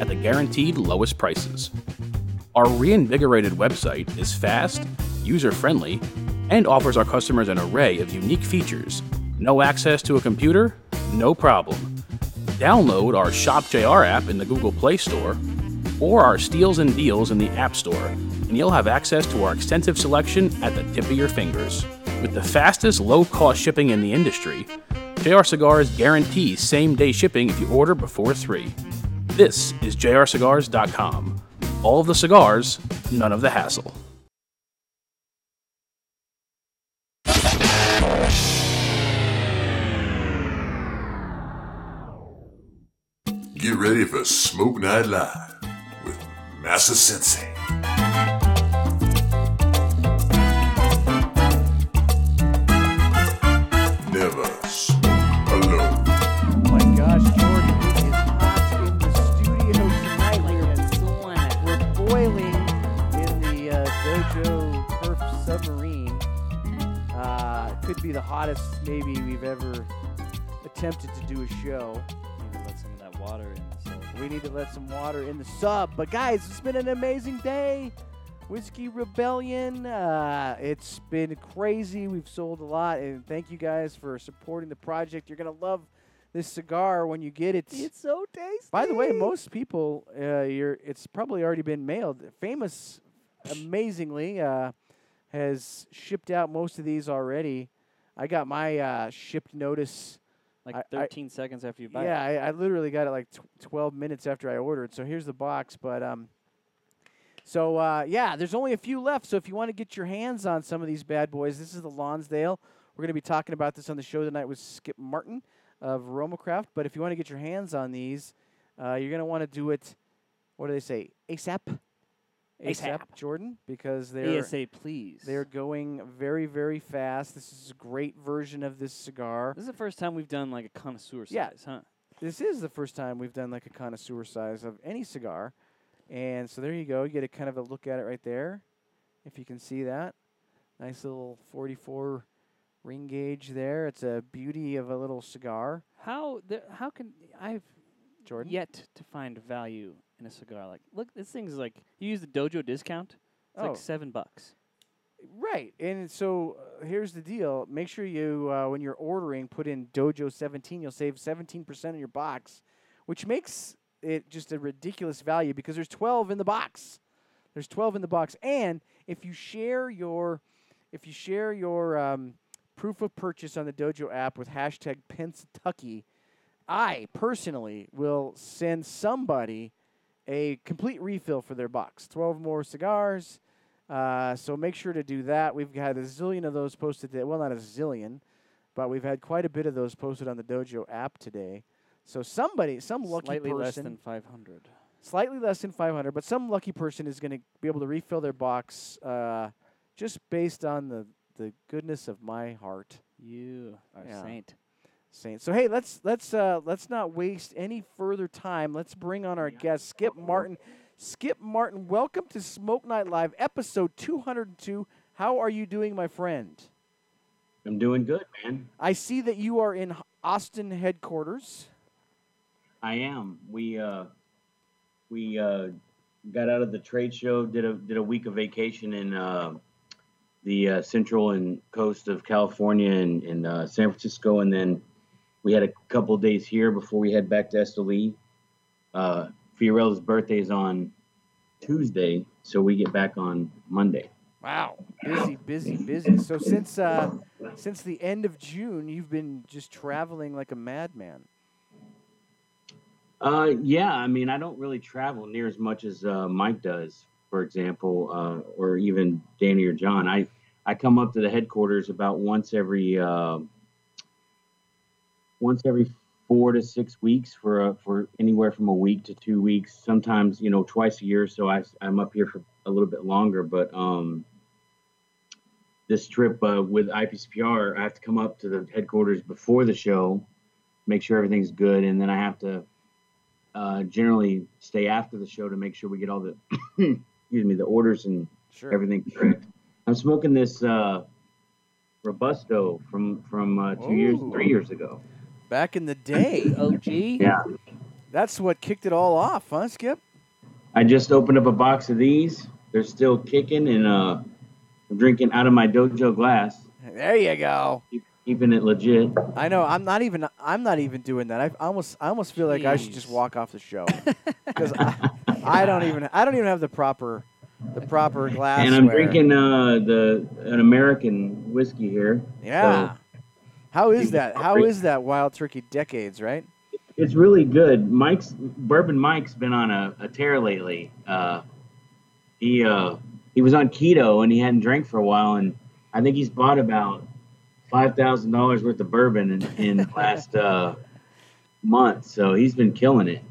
at the guaranteed lowest prices. Our reinvigorated website is fast, user friendly, and offers our customers an array of unique features. No access to a computer? No problem. Download our Shop JR app in the Google Play Store or our Steals and Deals in the App Store, and you'll have access to our extensive selection at the tip of your fingers. With the fastest low cost shipping in the industry, JR Cigars guarantees same day shipping if you order before 3. This is jrcigars.com. All of the cigars, none of the hassle. Get ready for Smoke Night Live with Massa Sensei. Be the hottest maybe we've ever attempted to do a show. Need to let some of that water in. So We need to let some water in the sub. But guys, it's been an amazing day. Whiskey Rebellion. Uh, it's been crazy. We've sold a lot, and thank you guys for supporting the project. You're gonna love this cigar when you get it. it's so tasty. By the way, most people, uh, you're, it's probably already been mailed. Famous, amazingly, uh, has shipped out most of these already. I got my uh, shipped notice. like I- I- 13 seconds after you buy Yeah, it. I, I literally got it like tw- 12 minutes after I ordered. So here's the box. But um, so uh, yeah, there's only a few left. So if you want to get your hands on some of these bad boys, this is the Lonsdale. We're going to be talking about this on the show tonight with Skip Martin of Romacraft. But if you want to get your hands on these, uh, you're going to want to do it. What do they say? ASAP. ASAP. Jordan, because they're ASA, please. they're going very very fast. This is a great version of this cigar. This is the first time we've done like a connoisseur Yeah. size, huh? This is the first time we've done like a connoisseur size of any cigar. And so there you go. You get a kind of a look at it right there. If you can see that. Nice little 44 ring gauge there. It's a beauty of a little cigar. How the, how can I've Jordan? yet to find value in a cigar like look this thing's like you use the dojo discount it's Oh. like seven bucks Right. And so uh, here's the deal. Make sure you, uh, when you're ordering, put in Dojo 17. You'll save 17% on your box, which makes it just a ridiculous value because there's 12 in the box. There's 12 in the box. And if you share your, if you share your um, proof of purchase on the Dojo app with hashtag Pennsatucky, I personally will send somebody a complete refill for their box. 12 more cigars. Uh, so make sure to do that. We've had a zillion of those posted. Today. Well, not a zillion, but we've had quite a bit of those posted on the Dojo app today. So somebody, some lucky slightly person, less than 500 slightly less than 500, but some lucky person is going to be able to refill their box uh, just based on the, the goodness of my heart. you are Yeah. saint Saint. So hey, let's let's uh, let's not waste any further time. Let's bring on our guest, Skip Martin. Skip Martin, welcome to Smoke Night Live, episode 202. How are you doing, my friend? I'm doing good, man. I see that you are in Austin headquarters. I am. We uh, we uh, got out of the trade show, did a did a week of vacation in uh, the uh, central and coast of California and in uh, San Francisco, and then we had a couple of days here before we head back to Esteli. Uh, Fiorella's birthday is on Tuesday, so we get back on Monday. Wow, busy, busy, busy. So since uh, since the end of June, you've been just traveling like a madman. Uh, yeah, I mean, I don't really travel near as much as uh, Mike does, for example, uh, or even Danny or John. I I come up to the headquarters about once every uh, once every four to six weeks for uh, for anywhere from a week to two weeks. Sometimes you know twice a year, so I I'm up here for a little bit longer. But um, this trip uh, with IPCPR, I have to come up to the headquarters before the show, make sure everything's good, and then I have to uh, generally stay after the show to make sure we get all the excuse me the orders and Sure. everything correct. I'm smoking this uh, Robusto from from uh, two years, three years ago. Back in the day. OG. Yeah, That's what kicked it all off, huh, Skip? I just opened up a box of these. They're still kicking, and uh, I'm drinking out of my dojo glass, There you go. keeping it legit. I know. I'm not even. I'm not even doing that. I almost. I almost feel like I should just walk off the show because I, I don't even. I don't even have the proper, the proper glass. and I'm drinking uh, the an American whiskey here. Yeah. How is that? How is that Wild Turkey Decades? Right. It's really good. Mike's Bourbon Mike's been on a, a tear lately. Uh, he uh, he was on keto and he hadn't drank for a while, and I think he's bought about five thousand dollars worth of bourbon in, in the last uh, month. So he's been killing it.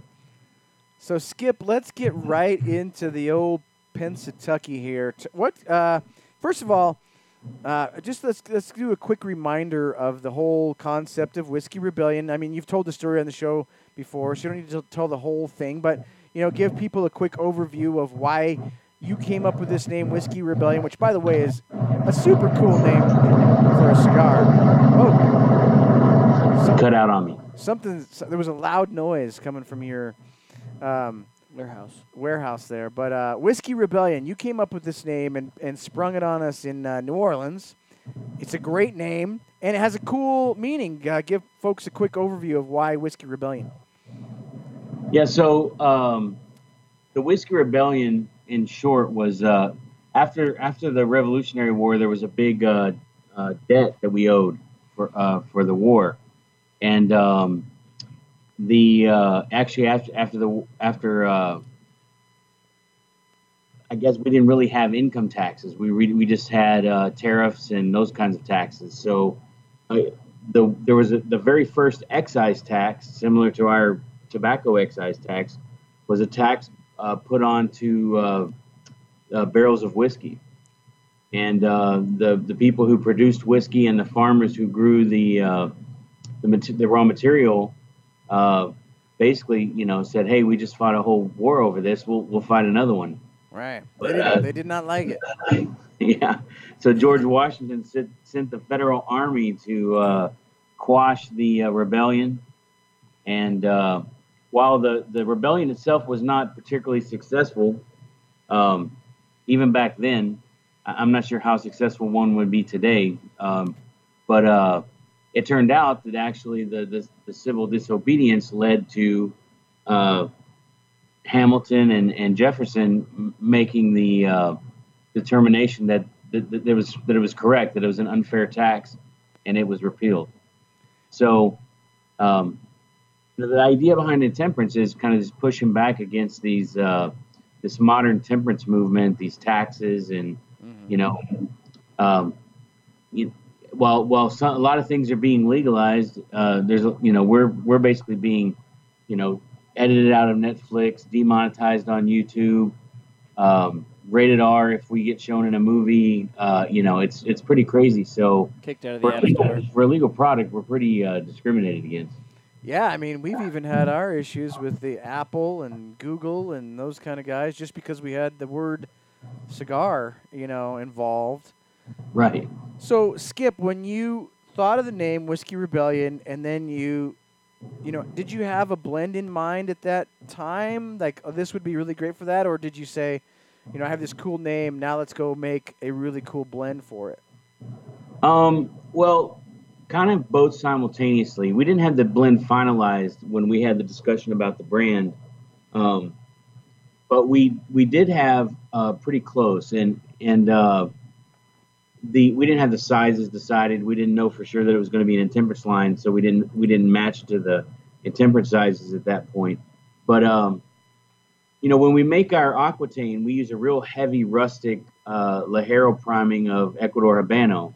So Skip, let's get right into the old Pennsatucky here. What? Uh, first of all, uh, just let's let's do a quick reminder of the whole concept of whiskey rebellion. I mean, you've told the story on the show before, so you don't need to tell the whole thing, but you know, give people a quick overview of why you came up with this name, Whiskey Rebellion, which, by the way, is a super cool name for a cigar. Oh, Cut out on me. something. There was a loud noise coming from your. Um, Warehouse. warehouse there. But uh, Whiskey Rebellion, you came up with this name and, and sprung it on us in uh, New Orleans. It's a great name and it has a cool meaning. Uh, give folks a quick overview of why Whiskey Rebellion. Yeah, so um, the Whiskey Rebellion, in short, was uh, after after the Revolutionary War. There was a big uh, uh, debt that we owed for for the war, and um, the uh, actually after after the after uh, I guess we didn't really have income taxes. We re- we just had uh, tariffs and those kinds of taxes. So uh, the there was a, the very first excise tax, similar to our tobacco excise tax, was a tax uh, put on to uh, barrels of whiskey. And the the people who produced whiskey and the farmers who grew the uh, the, mate- the raw material uh, basically, you know, said, "Hey, we just fought a whole war over this. We'll we'll fight another one." Right. They, did, uh, they did not like it. yeah. So George Washington sent, sent the Federal Army to uh, quash the uh, rebellion. And uh, while the, the rebellion itself was not particularly successful, um, even back then, I- I'm not sure how successful one would be today. Um, but uh, it turned out that actually the, the, the civil disobedience led to uh, Hamilton and, and Jefferson making the uh, determination that, that, that, it was, that it was correct, that it was an unfair tax, and it was repealed. So um, the, idea behind intemperance is kind of just pushing back against these uh, this modern temperance movement, these taxes, and you know, um, you, while while some, a lot of things are being legalized, uh, there's you know we're we're basically being you know edited out of Netflix, demonetized on YouTube, um, rated R if we get shown in a movie. Uh, you know, it's it's pretty crazy. So Kicked out of the for a legal, for a legal product, we're pretty uh, discriminated against. Yeah, I mean, we've even had our issues with the Apple and Google and those kind of guys just because we had the word cigar, you know, involved. Right. So, Skip, when you thought of the name Whiskey Rebellion and then you, you know, did you have a blend in mind at that time? Like, oh, this would be really great for that? Or did you say, you know, I have this cool name, now let's go make a really cool blend for it? Um, well, kind of both simultaneously. We didn't have the blend finalized when we had the discussion about the brand, um, but we we did have uh, pretty close, and and uh, the we didn't have the sizes decided. We didn't know for sure that it was going to be an intemperance line, so we didn't we didn't match to the intemperance sizes at that point. But um, you know, when we make our aquitaine, we use a real heavy rustic uh, Ligero priming of Ecuador Habano.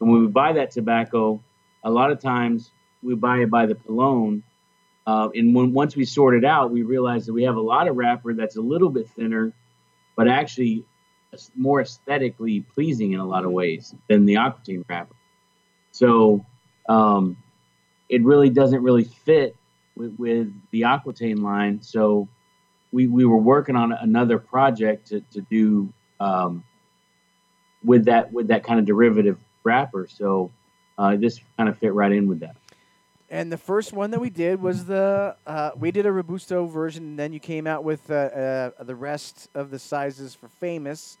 And when we buy that tobacco, a lot of times we buy it by the Pelone. Uh, and when once we sort it out, we realize that we have a lot of wrapper that's a little bit thinner, but actually more aesthetically pleasing in a lot of ways than the Aquitaine wrapper. So um, it really doesn't really fit with, with the Aquitaine line. So we, we were working on another project to, to do um, with that with that kind of derivative wrapper. So uh, this kind of fit right in with that. And the first one that we did was the uh, we did a robusto version, and then you came out with uh, uh, the rest of the sizes for famous.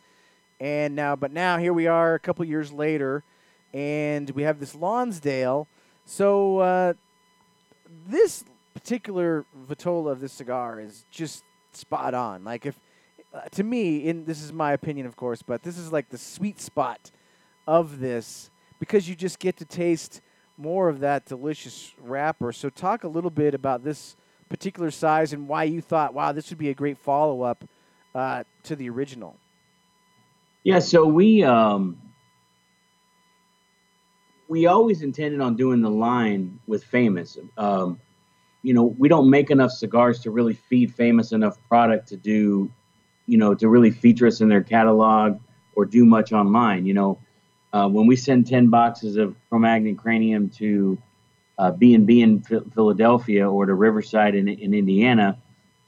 And now, but now here we are, a couple years later, and we have this Lonsdale. So uh, this particular Vitola of this cigar is just spot on. Like if uh, to me, in this is my opinion, of course, but this is like the sweet spot of this because you just get to taste more of that delicious wrapper. So talk a little bit about this particular size and why you thought, wow, this would be a great follow up uh, to the original. Yeah, so we um, we always intended on doing the line with Famous. Um, you know, we don't make enough cigars to really feed Famous enough product to do, you know, to really feature us in their catalog or do much online. You know, uh, when we send ten boxes of Cro-Magnon Cranium to uh, B and B in Philadelphia or to Riverside in, in Indiana,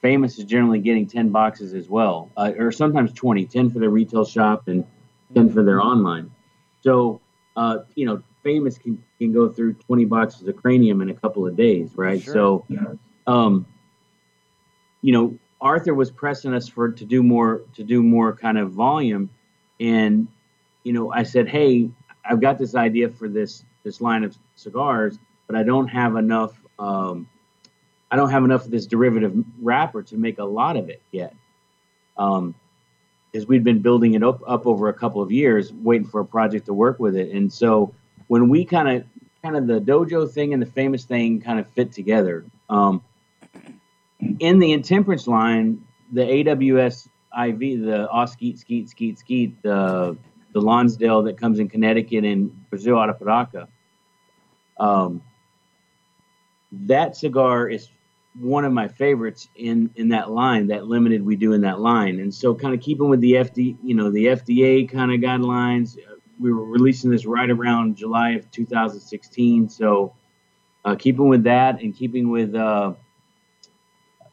Famous is generally getting 10 boxes as well, uh, or sometimes 20, 10 for their retail shop and 10 for their online. So, uh, you know, Famous can, can go through 20 boxes of cranium in a couple of days, right? Sure. So, um, you know, Arthur was pressing us for to do more to do more kind of volume, and you know, I said, hey, I've got this idea for this this line of cigars, but I don't have enough. Um, I don't have enough of this derivative wrapper to make a lot of it yet. Um, because we'd been building it up, up over a couple of years, waiting for a project to work with it. And so when we kind of, kind of the dojo thing and the famous thing kind of fit together. Um, in the intemperance line, the AWS IV, the Oskeet, Skeet, Skeet, Skeet, the the Lonsdale that comes in Connecticut and Brazil out of Paraca. Um, that cigar is one of my favorites in in that line, that limited we do in that line. And so, kind of keeping with the FD, you know, the FDA kind of guidelines. uh, We were releasing this right around July of 2016. So, uh, keeping with that and keeping with, uh,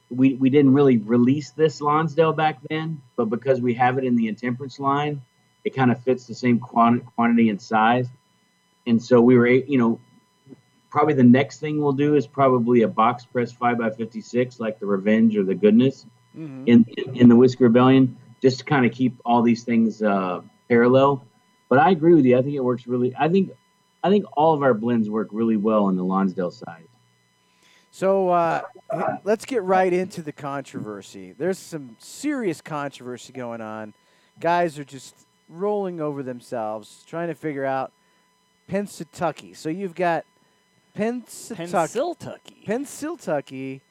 we we didn't really release this Lonsdale back then, but because we have it in the intemperance line, it kind of fits the same quantity, quantity and size. And so we were, you know, probably the next thing we'll do is probably a box press 5x56 like the revenge or the goodness Mm-hmm. in, in, in the whiskey rebellion just to kind of keep all these things uh, parallel but i agree with you i think it works really i think i think all of our blends work really well on the lonsdale side So uh, let's get right into the controversy. There's some serious controversy going on. Guys are just rolling over themselves trying to figure out Pennsatucky. So you've got Pennsatucky, Pennsyltucky. Pennsyltucky,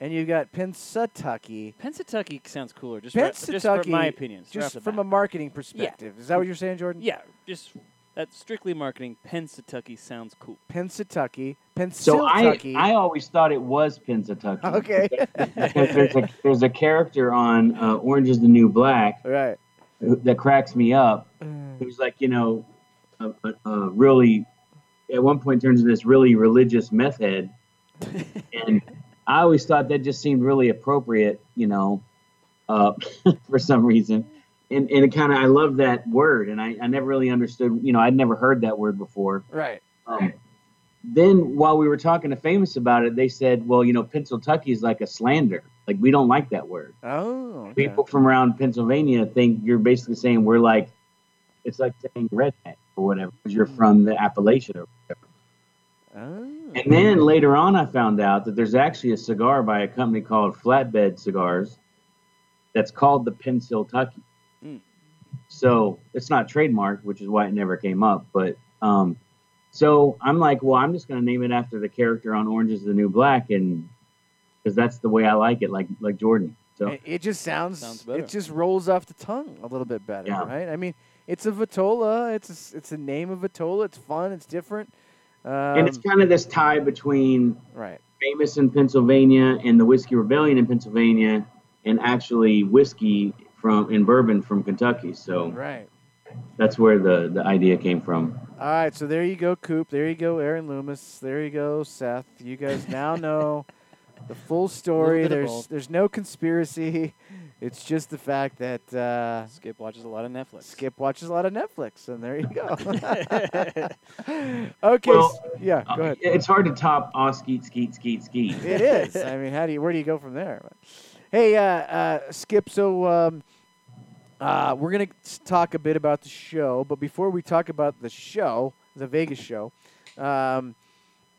and you've got Pennsatucky. Pennsatucky sounds cooler. Just, right, just from my opinion. Just off the from a marketing perspective. Is that what you're saying, Jordan? yeah, just that's strictly marketing. Pennsatucky sounds cool. Pennsatucky. so i i always thought it was pensatucky okay. because there's a there's a character on uh, orange is the new black right. That cracks me up Mm. who's like you know a, a, a really at one point turns into this really religious meth head and i always thought that just seemed really appropriate you know uh, for some reason and, and it kind of i love that word and I, I never really understood you know i'd never heard that word before Right. um, then while we were talking to famous about it they said well you know pennsyltucky is like a slander like we don't like that word Oh. okay. people from around Pennsylvania think you're basically saying we're like, it's like saying redneck or whatever because you're from the Appalachia or whatever. Oh. And then later on, I found out that there's actually a cigar by a company called Flatbed Cigars that's called the Pennsyltucky. Mm. So it's not trademarked, which is why it never came up. But um, so I'm like, well, I'm just going to name it after the character on Orange is the New Black, and because that's the way I like it, like like Jordan. So It, it just sounds, Sounds better. it just rolls off the tongue a little bit better, Yeah. right? I mean, it's a Vitola. It's a, s- it's a name of Vitola. It's fun. It's different. Um, and it's kind of this tie between right. famous in Pennsylvania and the Whiskey Rebellion in Pennsylvania, and actually whiskey from in bourbon from Kentucky. So Right. that's where the the idea came from. All right. So there you go, Coop. There you go, Aaron Loomis. There you go, Seth. You guys now know the full story. There's there's no conspiracy. It's just the fact that uh, Skip watches a lot of Netflix. Skip watches a lot of Netflix, and there you go. okay, Well, s- yeah, go ahead. It's hard to top ah skeet skeet skeet skeet. It is. I mean, how do you? Where do you go from there? Hey, uh, uh, Skip. So um, uh, we're gonna talk a bit about the show, but before we talk about the show, the Vegas show, um,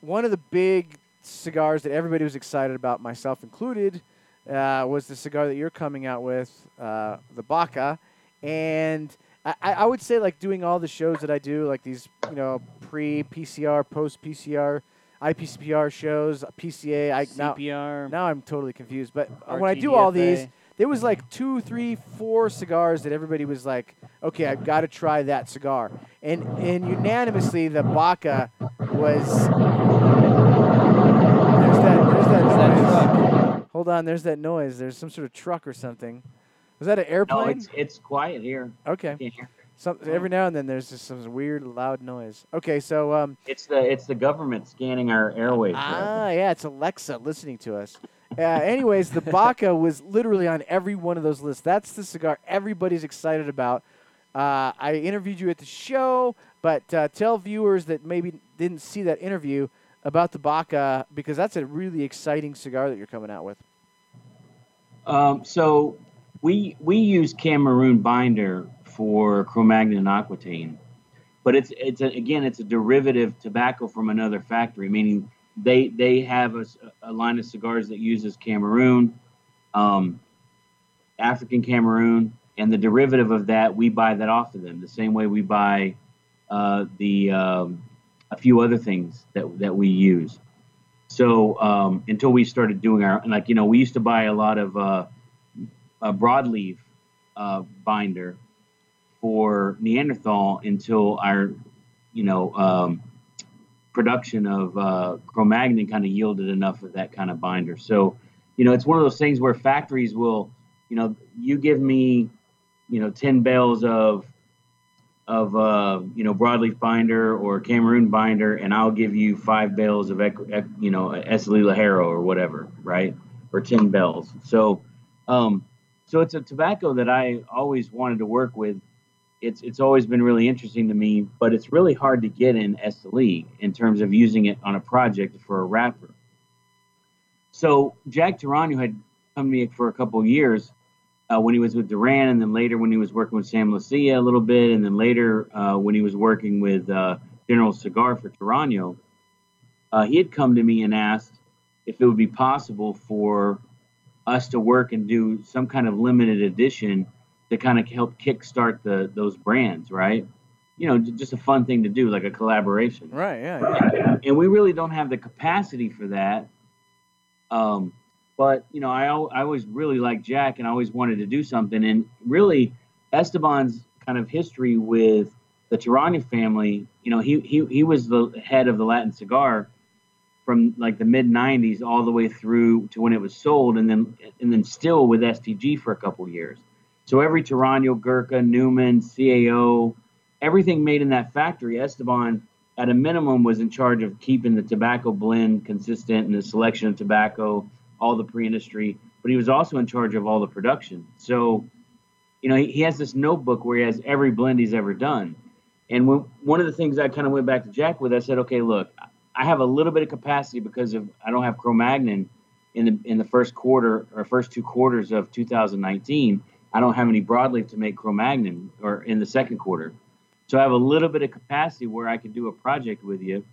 one of the big cigars that everybody was excited about, myself included, uh, was the cigar that you're coming out with, uh, the Baca, and. I, I would say like doing all the shows that I do, like these, you know, pre PCR, post PCR, IPCPR shows, PCA. I now, CPR. now I'm totally confused. But uh, when I do all these, there was like two, three, four cigars that everybody was like, okay, I've got to try that cigar. And and unanimously, the Baca was. Hold on. There's that noise. There's some sort of truck or something. Was that an No, airplane? it's it's quiet here. okay. Some, every now and then there's just some weird loud noise. Okay, so um, It's the it's the government scanning our airwaves. Ah, yeah, it's Alexa listening to us. Uh, anyways, the Baca was literally on every one of those lists. That's the cigar everybody's excited about. Uh, I interviewed you at the show, but uh, tell viewers that maybe didn't see that interview about the Baca because that's a really exciting cigar that you're coming out with. Um, so we we use Cameroon binder for Cro-Magnon and Aquitaine, but it's it's a, again it's a derivative tobacco from another factory, meaning they they have a line of cigars that uses Cameroon, um, African Cameroon, and the derivative of that we buy that off of them the same way we buy uh, the um, a few other things that that we use. So um, until we started doing our like you know we used to buy a lot of uh, a broadleaf uh, binder for Neanderthal until our you know um, production of uh, Cro-Magnon kind of yielded enough of that kind of binder. So you know it's one of those things where factories will you know you give me you know 10 bales of of uh, you know broadleaf binder or Cameroon binder, and I'll give you five bales of you know Esteli Ligero or whatever, right? Or ten bales. So, um, so it's a tobacco that I always wanted to work with. It's it's always been really interesting to me, but it's really hard to get in Esteli in terms of using it on a project for a wrapper. So Jack Torano had come to me for a couple years uh, when he was with Duran, and then later when he was working with Sam Lucia a little bit, and then later uh, when he was working with uh, General Cigar for Torano, uh, he had come to me and asked if it would be possible for us to work and do some kind of limited edition to kind of help kickstart the those brands, right? You know, just a fun thing to do, like a collaboration Right. Yeah. and we really don't have the capacity for that. Um, but you know, I I always really liked Jack, and I always wanted to do something. And really, Esteban's kind of history with the Torano family, you know, he he he was the head of the Latin Cigar from like the mid '90s all the way through to when it was sold, and then and then still with STG for a couple years. So every Torano, Gurkha, Newman, CAO, everything made in that factory, Esteban at a minimum was in charge of keeping the tobacco blend consistent and the selection of tobacco, all the pre-industry, but he was also in charge of all the production. So, you know, he, he has this notebook where he has every blend he's ever done. And when, one of the things I kind of went back to Jack with, I said, okay, look, I have a little bit of capacity because of I don't have Cro-Magnon in the in the first quarter or first two quarters of 2019. I don't have any broadleaf to make Cro-Magnon or in the second quarter. So I have a little bit of capacity where I could do a project with you.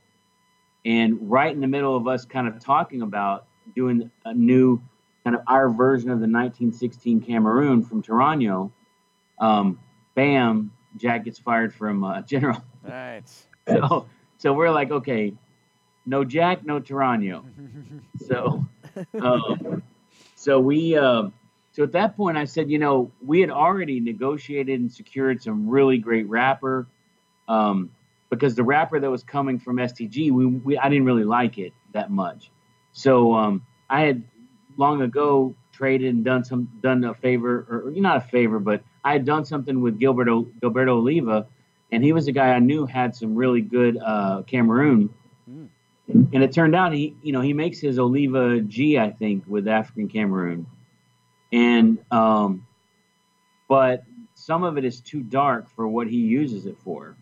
And right in the middle of us kind of talking about doing a new kind of our version of the 1916 Cameroon from Torano, um, bam, Jack gets fired from uh, General. Right. So, so we're like, okay, no Jack, no Torano. So, um, so we, uh, so at that point, I said, you know, we had already negotiated and secured some really great rapper, um, because the rapper that was coming from STG, we, we I didn't really like it that much. So um, I had long ago traded and done some done a favor, or not a favor, but I had done something with Gilberto Gilberto Oliva, and he was a guy I knew had some really good uh, Cameroon. Mm. And it turned out he, you know, he makes his Oliva G, I think, with African Cameroon. and um, but some of it is too dark for what he uses it for.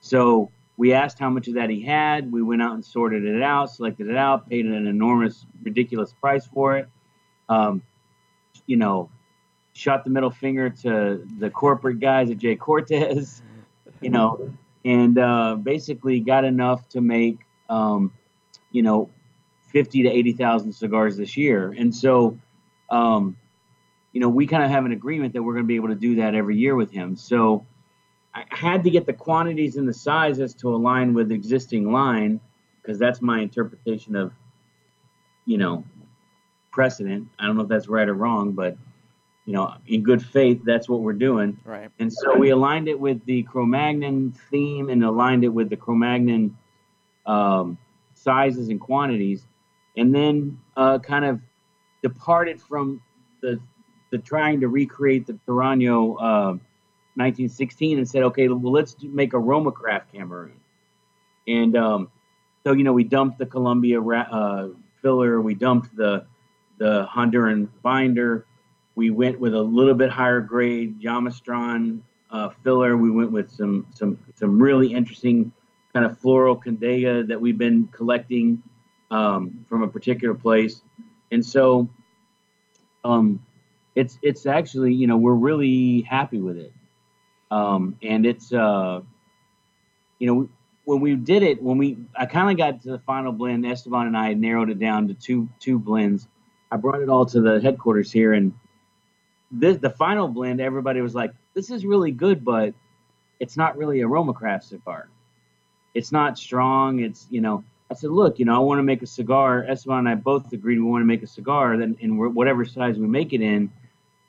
So we asked how much of that he had. We went out and sorted it out, selected it out, paid an enormous, ridiculous price for it. Um, you know, shot the middle finger to the corporate guys at J. Cortès, you know, and uh, basically got enough to make, um, you know, 50 to 80,000 cigars this year. And so, um, you know, we kind of have an agreement that we're going to be able to do that every year with him. So I had to get the quantities and the sizes to align with existing line because that's my interpretation of, you know, precedent. I don't know if that's right or wrong, but you know, in good faith, that's what we're doing. Right. And so we aligned it with the Cro-Magnon theme and aligned it with the Cro-Magnon um, sizes and quantities, and then uh, kind of departed from the the trying to recreate the Torano uh, 1916 and said, okay, well let's make a Romacraft Cameroon. And um, so you know we dumped the Colombia uh, filler, we dumped the the Honduran binder. We went with a little bit higher grade Jamastran uh, filler. We went with some some some really interesting kind of floral Condega that we've been collecting um, from a particular place, and so um, it's it's actually you know we're really happy with it, um, and it's uh, you know when we did it when we I kind of got to the final blend. Esteban and I narrowed it down to two two blends. I brought it all to the headquarters here, and this the final blend. Everybody was like, "This is really good, but it's not really a Romacraft cigar. It's not strong. It's you know." I said, "Look, you know, I want to make a cigar." Esteban and I both agreed we want to make a cigar. Then in whatever size we make it in,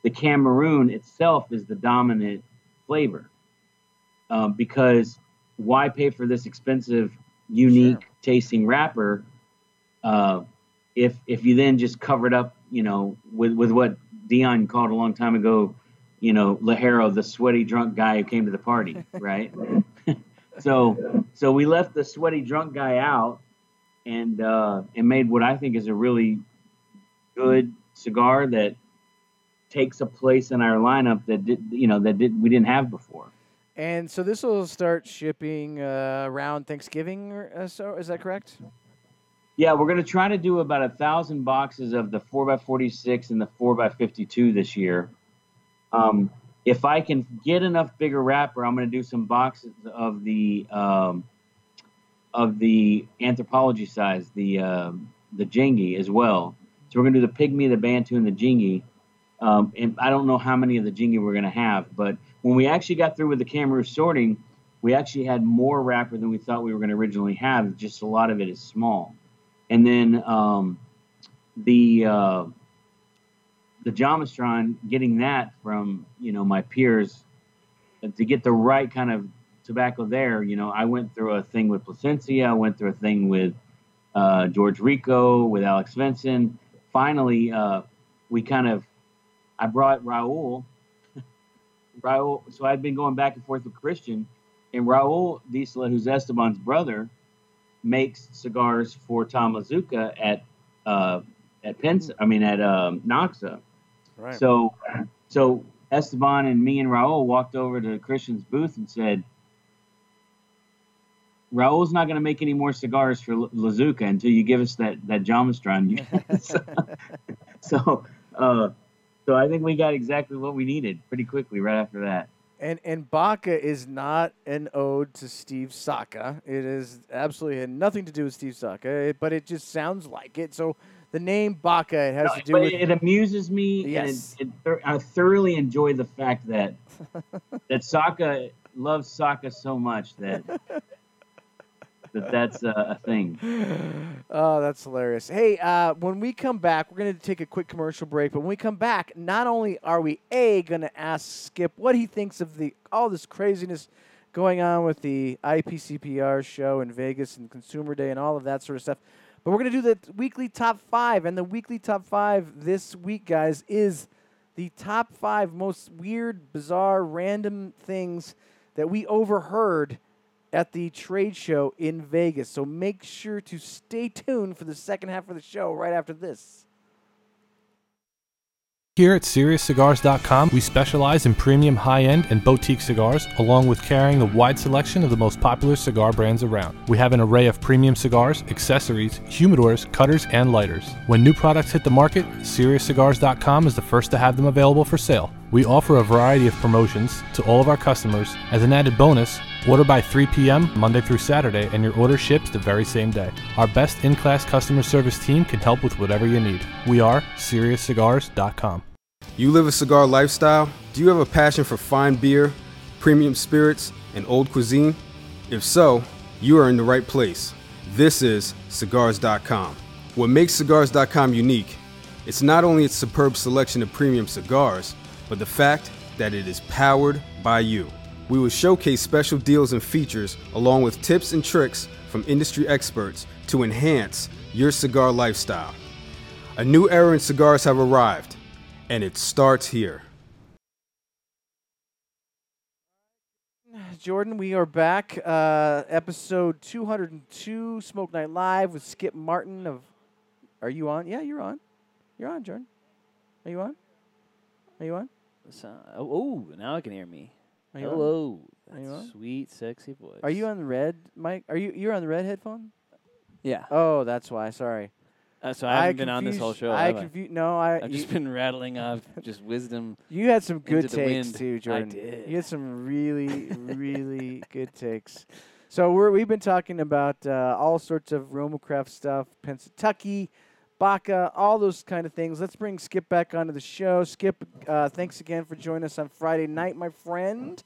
the Cameroon itself is the dominant flavor. Um, because why pay for this expensive, unique sure. tasting wrapper uh, if if you then just cover it up, you know, with with what Dion called a long time ago, you know, Ligero, the sweaty drunk guy who came to the party, right? so so we left the sweaty drunk guy out and uh, and made what I think is a really good cigar that takes a place in our lineup that did you know that did we didn't have before. And so this will start shipping uh, around Thanksgiving. Or, uh, so is that correct? Yeah, we're going to try to do about a thousand boxes of the 4x46 and the 4x52 this year. Um, if I can get enough bigger wrapper, I'm going to do some boxes of the um, of the anthropology size, the uh, the Jingy as well. So we're going to do the pygmy, the bantu, and the Jingy. Um, and I don't know how many of the Jingy we're going to have, but when we actually got through with the Cameroon sorting, we actually had more wrapper than we thought we were going to originally have. Just a lot of it is small. And then um, the uh, the Jamastran, getting that from you know my peers to get the right kind of tobacco there. You know, I went through a thing with Placencia, I went through a thing with uh, George Rico, with Alex Svensson. Finally, uh, we kind of I brought Raul Raul, so I'd been going back and forth with Christian, and Raul Diesla, who's Esteban's brother, makes cigars for Tom Lazuka at uh, at Pens. I mean at um, Noxa. Right. So, so Esteban and me and Raul walked over to Christian's booth and said, Raul's not going to make any more cigars for Lazuka until you give us that that Jamastran. so, so uh, so I think we got exactly what we needed pretty quickly right after that. And and Baca is not an ode to Steve Saka. It is absolutely had nothing to do with Steve Saka, eh, but it just sounds like it. So the name Baca it has no, to do with. It amuses me. Yes. And it, it, I thoroughly enjoy the fact that that Saka loves Saka so much that that that's a, a thing. Oh, that's hilarious. Hey, uh, when we come back, we're going to take a quick commercial break. But when we come back, not only are we a going to ask Skip what he thinks of the all this craziness going on with the IPCPR show in Vegas and Consumer Day and all of that sort of stuff, but we're going to do the weekly top five. And the weekly top five this week, guys, is the top five most weird, bizarre, random things that we overheard at the trade show in Vegas. So make sure to stay tuned for the second half of the show right after this. Here at SeriousCigars.com, we specialize in premium high end and boutique cigars, along with carrying a wide selection of the most popular cigar brands around. We have an array of premium cigars, accessories, humidors, cutters, and lighters. When new products hit the market, SeriousCigars.com is the first to have them available for sale. We offer a variety of promotions to all of our customers. As an added bonus, order by 3 p.m. Monday through Saturday, and your order ships the very same day. Our best in class customer service team can help with whatever you need. We are SeriousCigars.com. You live a cigar lifestyle? Do you have a passion for fine beer, premium spirits, and old cuisine? If so, you are in the right place. This is Cigars.com. What makes Cigars.com unique? It's not only its superb selection of premium cigars, but the fact that it is powered by you. We will showcase special deals and features along with tips and tricks from industry experts to enhance your cigar lifestyle. A new era in cigars have arrived, and it starts here. Jordan, we are back. Uh, episode 202, Smoke Night Live with Skip Martin of. Are you on? Yeah, you're on. You're on, Jordan. Are you on? Are you on? So, oh, oh, now I can hear me. Are you on? Hello. Are you on? sweet, sexy voice. Are you on the red mic? Are you you're on the red headphone? Yeah. Oh, that's why. Sorry. Uh, so I haven't been on this whole show. I have I? confu- No, I. I've you, just been rattling off just wisdom. you had some good takes too, I Jordan. did. You had some really, really good takes. So we're we've been talking about uh, all sorts of Romacraft stuff, Pennsatucky, Baca, all those kind of things. Let's bring Skip back onto the show. Skip, uh, thanks again for joining us on Friday night, my friend.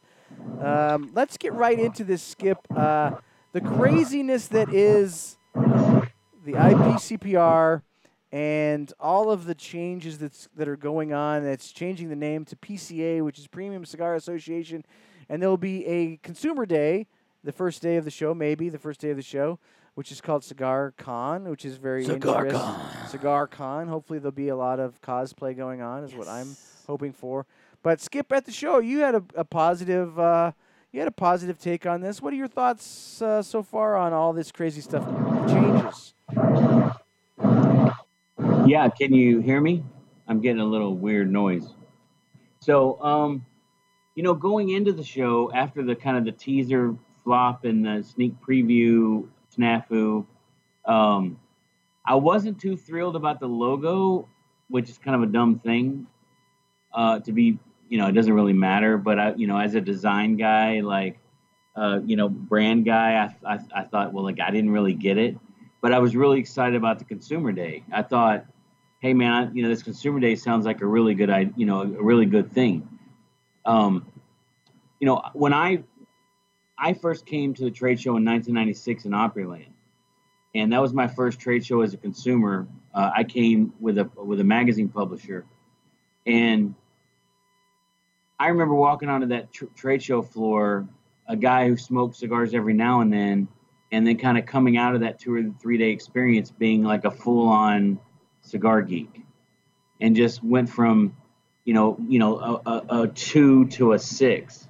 Um, let's get right into this, Skip. Uh, the craziness that is the IPCPR and all of the changes that's that are going on. That's changing the name to PCA, which is Premium Cigar Association, and there will be a Consumer Day, the first day of the show, maybe the first day of the show, which is called Cigar Con, which is very Cigar interest- Con. Cigar Con. Hopefully, there'll be a lot of cosplay going on, is what I'm hoping for. But Skip, at the show, you had a, a positive. Uh, you had a positive take on this. What are your thoughts uh, so far on all this crazy stuff? Changes. Yeah, can you hear me? I'm getting a little weird noise. So, um, you know, going into the show after the kind of the teaser flop and the sneak preview snafu, um, I wasn't too thrilled about the logo, which is kind of a dumb thing. Uh, to be, you know, it doesn't really matter. But I, you know, as a design guy, like, uh, you know, brand guy, I, I, I thought, well, like, I didn't really get it. But I was really excited about the consumer day. I thought, hey man, I, you know this consumer day sounds like a really good, you know, a really good thing. Um, you know, when I I first came to the trade show in 1996 in Opryland, and that was my first trade show as a consumer. Uh, I came with a with a magazine publisher, and I remember walking onto that tr- trade show floor, a guy who smoked cigars every now and then, and then kind of coming out of that two or three day experience being like a full on cigar geek, and just went from, you know, you know, a, a, a two to a six,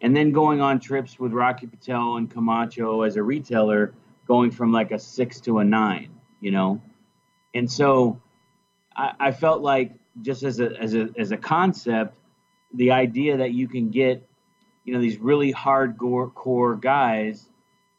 and then going on trips with Rocky Patel and Camacho as a retailer, going from like a six to a nine, you know, and so I, I felt like just as a as a as a concept, the idea that you can get, you know, these really hardcore core guys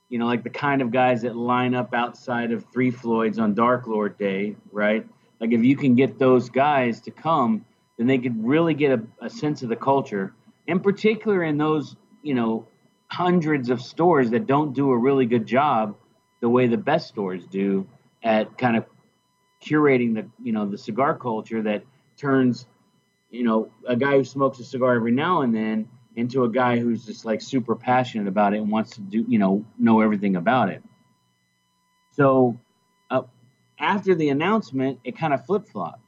you know, like the kind of guys that line up outside of Three Floyds on Dark Lord Day, right? Like if you can get those guys to come, then they could really get a, a sense of the culture, in particular in those, you know, hundreds of stores that don't do a really good job the way the best stores do at kind of curating the, you know, the cigar culture that turns, you know, a guy who smokes a cigar every now and then into a guy who's just like super passionate about it and wants to do, you know, know everything about it. So uh, after the announcement, it kind of flip flopped.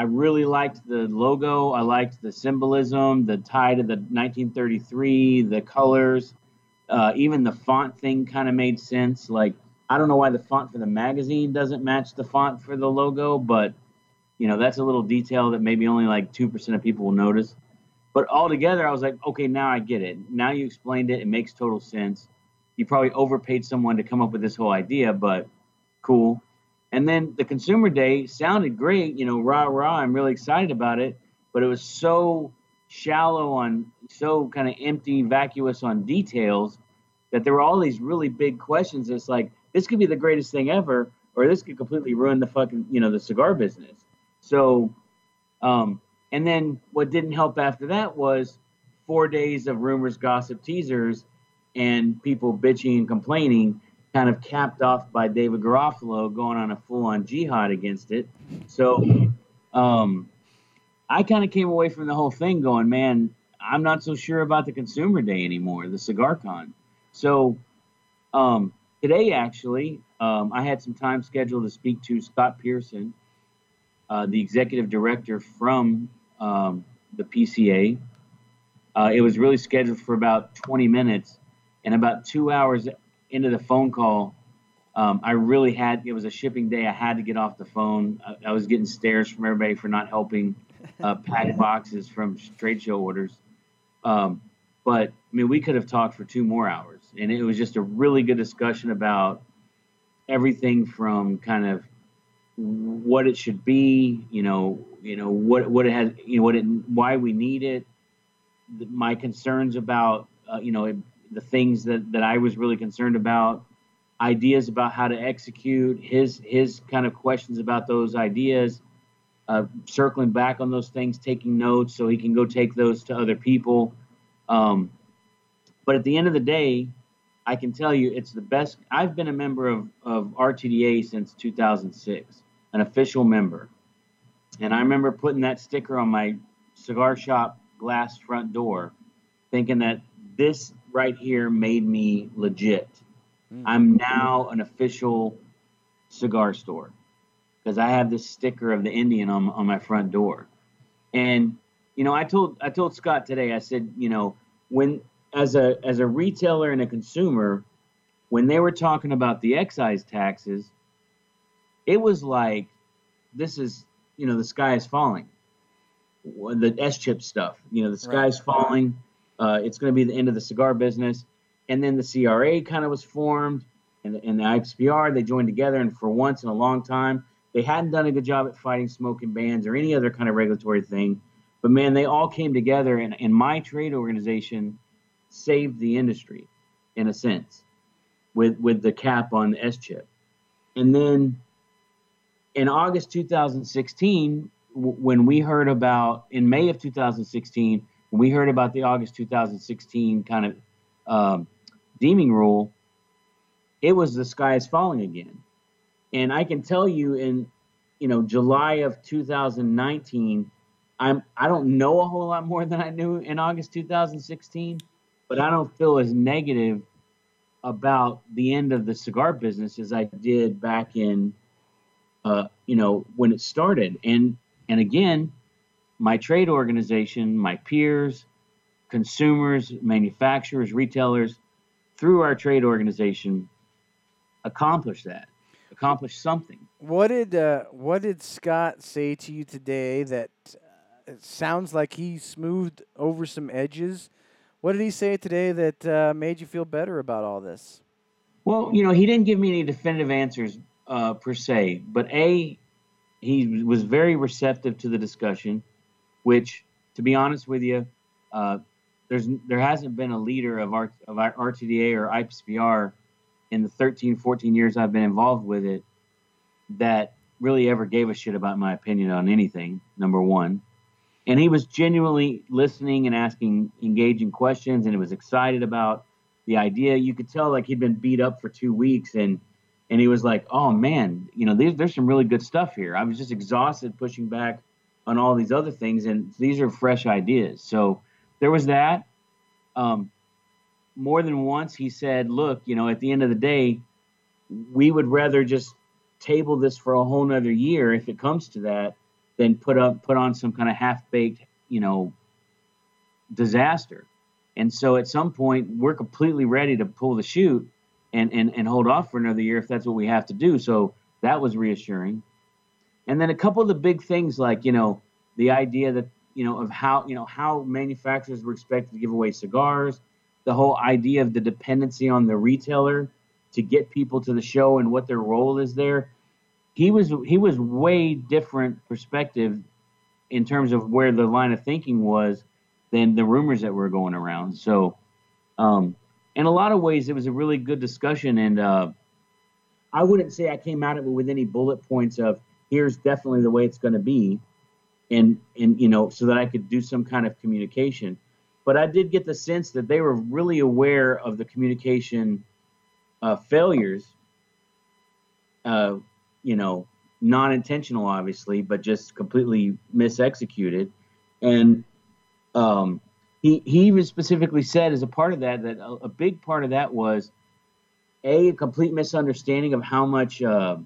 I really liked the logo. I liked the symbolism, the tie to the 1933, the colors, uh, even the font thing kind of made sense. Like, I don't know why the font for the magazine doesn't match the font for the logo, but you know, that's a little detail that maybe only like 2% of people will notice. But altogether, I was like, okay, now I get it. Now you explained it. It makes total sense. You probably overpaid someone to come up with this whole idea, but cool. And then the consumer day sounded great, you know, rah rah. I'm really excited about it. but it was so shallow on, so kind of empty, vacuous on details that there were all these really big questions. It's like this could be the greatest thing ever, or this could completely ruin the fucking you know the cigar business. So, um, and then what didn't help after that was four days of rumors, gossip, teasers, and people bitching and complaining, kind of capped off by David Garofalo going on a full-on jihad against it. So, um, I kind of came away from the whole thing going, man, I'm not so sure about the consumer day anymore, the cigar con. So, um, today actually, um, I had some time scheduled to speak to Scott Pearson, uh, the executive director from um, the PCA. Uh, it was really scheduled for about 20 minutes, and about two hours into the phone call, um, I really had it was a shipping day. I had to get off the phone. I, I was getting stares from everybody for not helping uh, pack boxes from trade show orders. Um, but I mean, we could have talked for two more hours, and it was just a really good discussion about everything from kind of what it should be, you know, you know what what it has, you know, what it why we need it, my concerns about, uh, you know, the things that that I was really concerned about, ideas about how to execute, his his kind of questions about those ideas, uh, circling back on those things, taking notes so he can go take those to other people. Um, but at the end of the day, I can tell you it's the best. I've been a member of, of RTDA since 2006, an official member. And I remember putting that sticker on my cigar shop glass front door, thinking that this right here made me legit. Mm. I'm now an official cigar store because I have this sticker of the Indian on, on my front door. And you know, I told I told Scott today. I said, you know, when as a as a retailer and a consumer, when they were talking about the excise taxes, it was like this is you know the sky is falling. The S chip stuff, you know, the sky is falling. Uh, it's going to be the end of the cigar business. And then the CRA kind of was formed, and, and the IPCPR they joined together. And for once in a long time, they hadn't done a good job at fighting smoking bans or any other kind of regulatory thing. But man, they all came together, and, and my trade organization saved the industry in a sense with with the cap on the S chip. And then in August 2016, when we heard about in May of 2016, when we heard about the August 2016 kind of um, deeming rule, it was the sky is falling again. And I can tell you in you know July of 2019 I'm I don't know a whole lot more than I knew in August 2016, but I don't feel as negative about the end of the cigar business as I did back in uh, you know when it started. And and again, my trade organization, my peers, consumers, manufacturers, retailers, through our trade organization, accomplished that, accomplished something. What did uh, what did Scott say to you today that it sounds like he smoothed over some edges. What did he say today that uh, made you feel better about all this? Well, you know, he didn't give me any definitive answers uh, per se, but a he was very receptive to the discussion, which, to be honest with you, uh, there's there hasn't been a leader of our of our RTDA or IPCPR in the 13, 14 years I've been involved with it that really ever gave a shit about my opinion on anything. Number one, and he was genuinely listening and asking engaging questions and he was excited about the idea you could tell like he'd been beat up for two weeks and and he was like oh man you know there's, there's some really good stuff here i was just exhausted pushing back on all these other things and these are fresh ideas so there was that um, more than once he said look you know at the end of the day we would rather just table this for a whole nother year if it comes to that than put up put on some kind of half baked, you know, disaster. And so at some point we're completely ready to pull the chute and, and, and hold off for another year if that's what we have to do. So that was reassuring. And then a couple of the big things like, you know, the idea that, you know, of how, you know, how manufacturers were expected to give away cigars, the whole idea of the dependency on the retailer to get people to the show and what their role is there he was he was way different perspective in terms of where the line of thinking was than the rumors that were going around. So, um, in a lot of ways, it was a really good discussion, and uh, I wouldn't say I came out of it with any bullet points of here's definitely the way it's going to be, and and you know so that I could do some kind of communication. But I did get the sense that they were really aware of the communication uh, failures. Uh, you know, non-intentional, obviously, but just completely misexecuted, and um, he he even specifically said as a part of that that a, a big part of that was a, a complete misunderstanding of how much uh,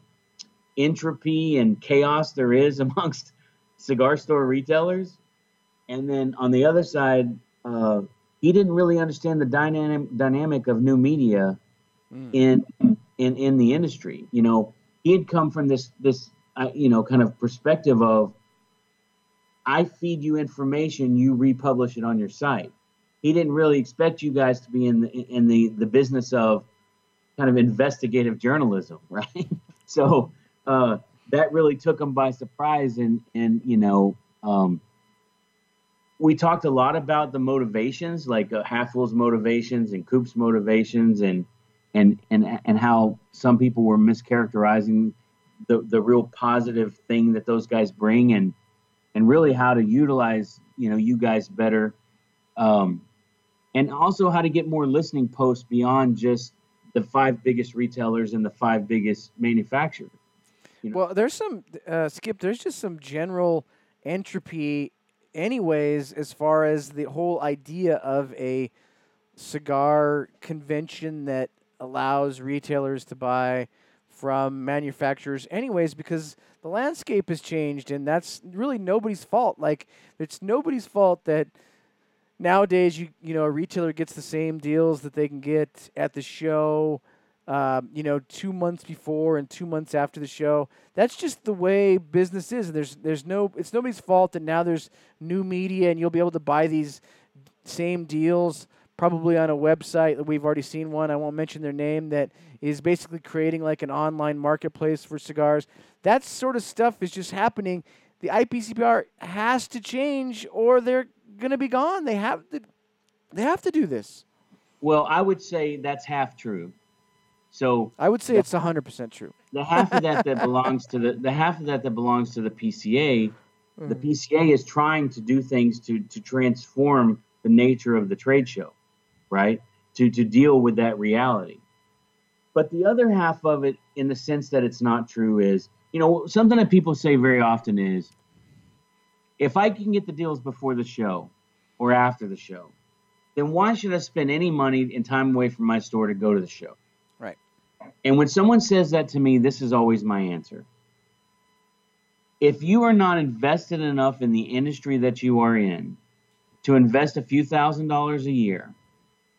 entropy and chaos there is amongst cigar store retailers, and then on the other side, uh, he didn't really understand the dynamic dynamic of new media mm. in in in the industry. You know, he had come from this this uh, you know kind of perspective of I feed you information, you republish it on your site. He didn't really expect you guys to be in the in the the business of kind of investigative journalism, right? so uh, that really took them by surprise, and and you know. Um, we talked a lot about the motivations, like uh, halfwheel's motivations and Coop's motivations, and and and and how some people were mischaracterizing the the real positive thing that those guys bring, and and really how to utilize you know you guys better um, and also how to get more listening posts beyond just the five biggest retailers and the five biggest manufacturers you know? well there's some uh, skip there's just some general entropy anyways as far as the whole idea of a cigar convention that allows retailers to buy from manufacturers anyways because the landscape has changed and that's really nobody's fault like it's nobody's fault that nowadays you you know a retailer gets the same deals that they can get at the show um, you know two months before and two months after the show that's just the way business is there's there's no it's nobody's fault that now there's new media and you'll be able to buy these same deals probably on a website that we've already seen one. I won't mention their name that is basically creating like an online marketplace for cigars. That sort of stuff is just happening. The IPCPR has to change or they're going to be gone. They have to they have to do this. Well, I would say that's half true. So I would say the, it's 100% true. The half of that that belongs to the the half of that that belongs to the PCA, mm. the PCA is trying to do things to to transform the nature of the trade show right? To to deal with that reality. But the other half of it, in the sense that it's not true, is you know something that people say very often is, if I can get the deals before the show or after the show, then why should I spend any money and time away from my store to go to the show? And when someone says that to me, this is always my answer. If you are not invested enough in the industry that you are in to invest a few thousand dollars a year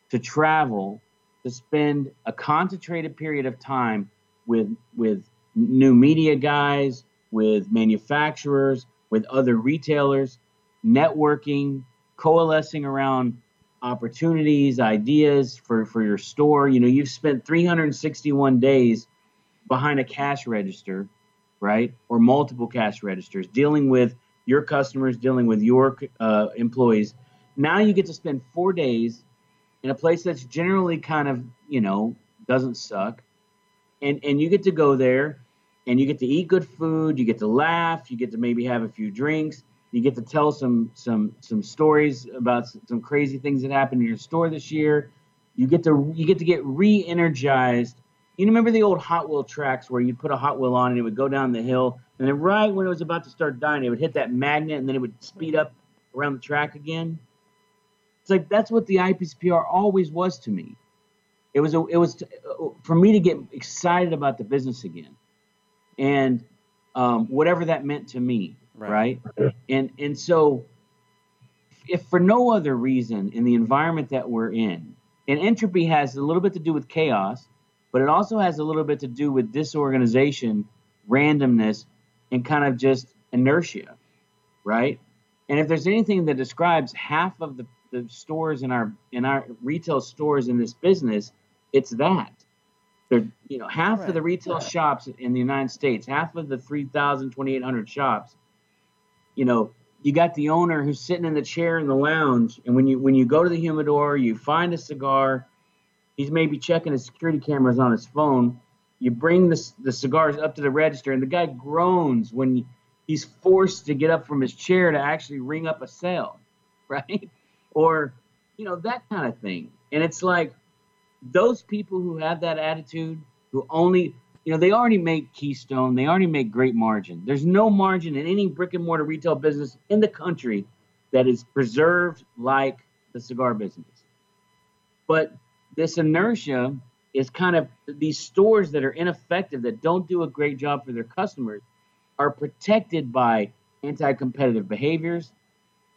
to travel to spend a concentrated period of time with with new media guys, with manufacturers, with other retailers, networking, coalescing around opportunities, ideas for, for your store. You know, you've spent 361 days behind a cash register, right? Or multiple cash registers, dealing with your customers, dealing with your uh, employees. Now you get to spend four days in a place that's generally kind of you know doesn't suck and and you get to go there and you get to eat good food you get to laugh you get to maybe have a few drinks you get to tell some some some stories about some crazy things that happened in your store this year. You get to you get to get re-energized. You remember the old hot wheel tracks where you'd put a hot wheel on and it would go down the hill and then right when it was about to start dying it would hit that magnet and then it would speed up around the track again? It's like that's what the IPCPR always was to me. It was a, it was to, for me to get excited about the business again, and um, whatever that meant to me, right. right? And and so, if for no other reason, in the environment that we're in, and entropy has a little bit to do with chaos, but it also has a little bit to do with disorganization, randomness, and kind of just inertia, right? And if there's anything that describes half of the the stores in our in our retail stores in this business, it's that. They're you know half right. of the retail shops in the United States, half of the 3,000, 2,800 shops, you know, you got the owner who's sitting in the chair in the lounge, and when you when you go to the humidor, you find a cigar. He's maybe checking his security cameras on his phone. You bring the the cigars up to the register, and the guy groans when he's forced to get up from his chair to actually ring up a sale, right? Or you know that kind of thing. And it's like those people who have that attitude, who only you know, they already make Keystone. They already make great margin. There's no margin in any brick and mortar retail business in the country that is preserved like the cigar business. But this inertia is kind of these stores that are ineffective, that don't do a great job for their customers, are protected by anti competitive behaviors.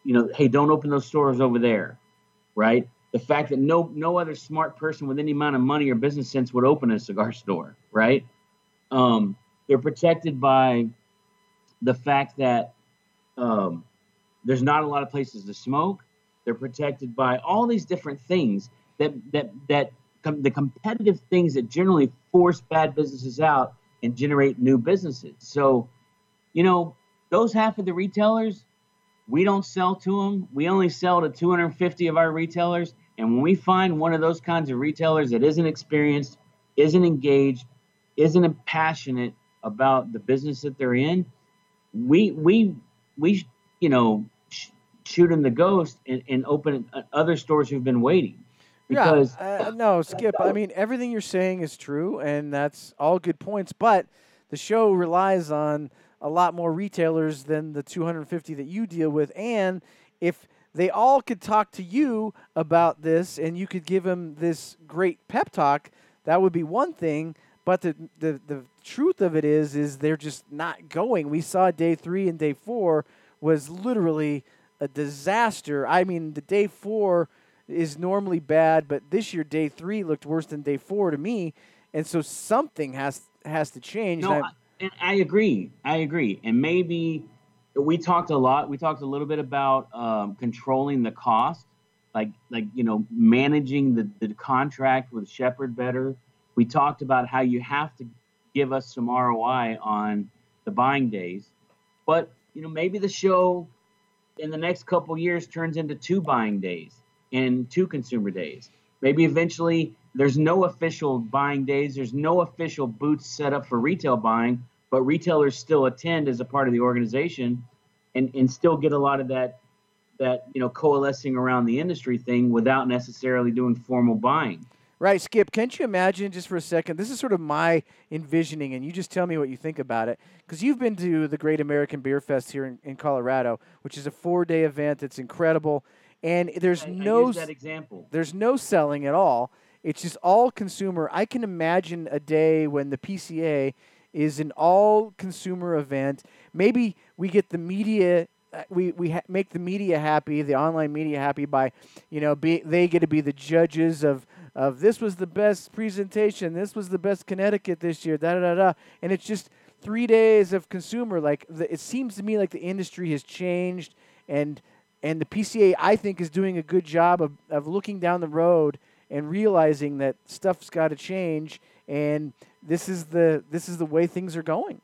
You know, hey, don't open those stores over there, right? The fact that no no other smart person with any amount of money or business sense would open a cigar store, right? Um, they're protected by the fact that um, there's not a lot of places to smoke. They're protected by all these different things that that that com- the competitive things that generally force bad businesses out and generate new businesses. So, you know, those half of the retailers, we don't sell to them. We only sell to 250 of our retailers. And when we find one of those kinds of retailers that isn't experienced, isn't engaged, isn't passionate about the business that they're in, we we we you know sh- shoot them the ghost and, and open other stores who've been waiting. Because yeah, uh, no, Skip. I mean, everything you're saying is true, and that's all good points. But the show relies on a lot more retailers than the 250 that you deal with, and if they all could talk to you about this, and you could give them this great pep talk, that would be one thing. But the, the, the truth of it is, is they're just not going. We saw day three and day four was literally a disaster. I mean, the day four is normally bad, but this year day three looked worse than day four to me, and so something has has to change. No, and I, I agree. I agree, and maybe we talked a lot. We talked a little bit about um, controlling the cost, like like you know managing the, the contract with Shepherd better we talked about how you have to give us some ROI on the buying days. But, you know, maybe the show in the next couple years turns into two buying days and two consumer days. Maybe eventually there's no official buying days, there's no official booths set up for retail buying, but retailers still attend as a part of the organization and, and still get a lot of that that you know coalescing around the industry thing without necessarily doing formal buying. Right, Skip. Can't you imagine just for a second? This is sort of my envisioning, and you just tell me what you think about it. Because you've been to the Great American Beer Fest here in, in Colorado, which is a four day event. It's incredible. And there's I, no I. There's no selling at all. It's just all consumer. I can imagine a day when the PCA is an all consumer event. Maybe we get the media uh, we we ha- make the media happy, the online media happy by, you know, be they get to be the judges of of this was the best presentation, this was the best Connecticut this year, da da da da, and it's just three days of consumer. Like the, it seems to me like the industry has changed, and and the PCA I think is doing a good job of of looking down the road and realizing that stuff's got to change, and this is the this is the way things are going.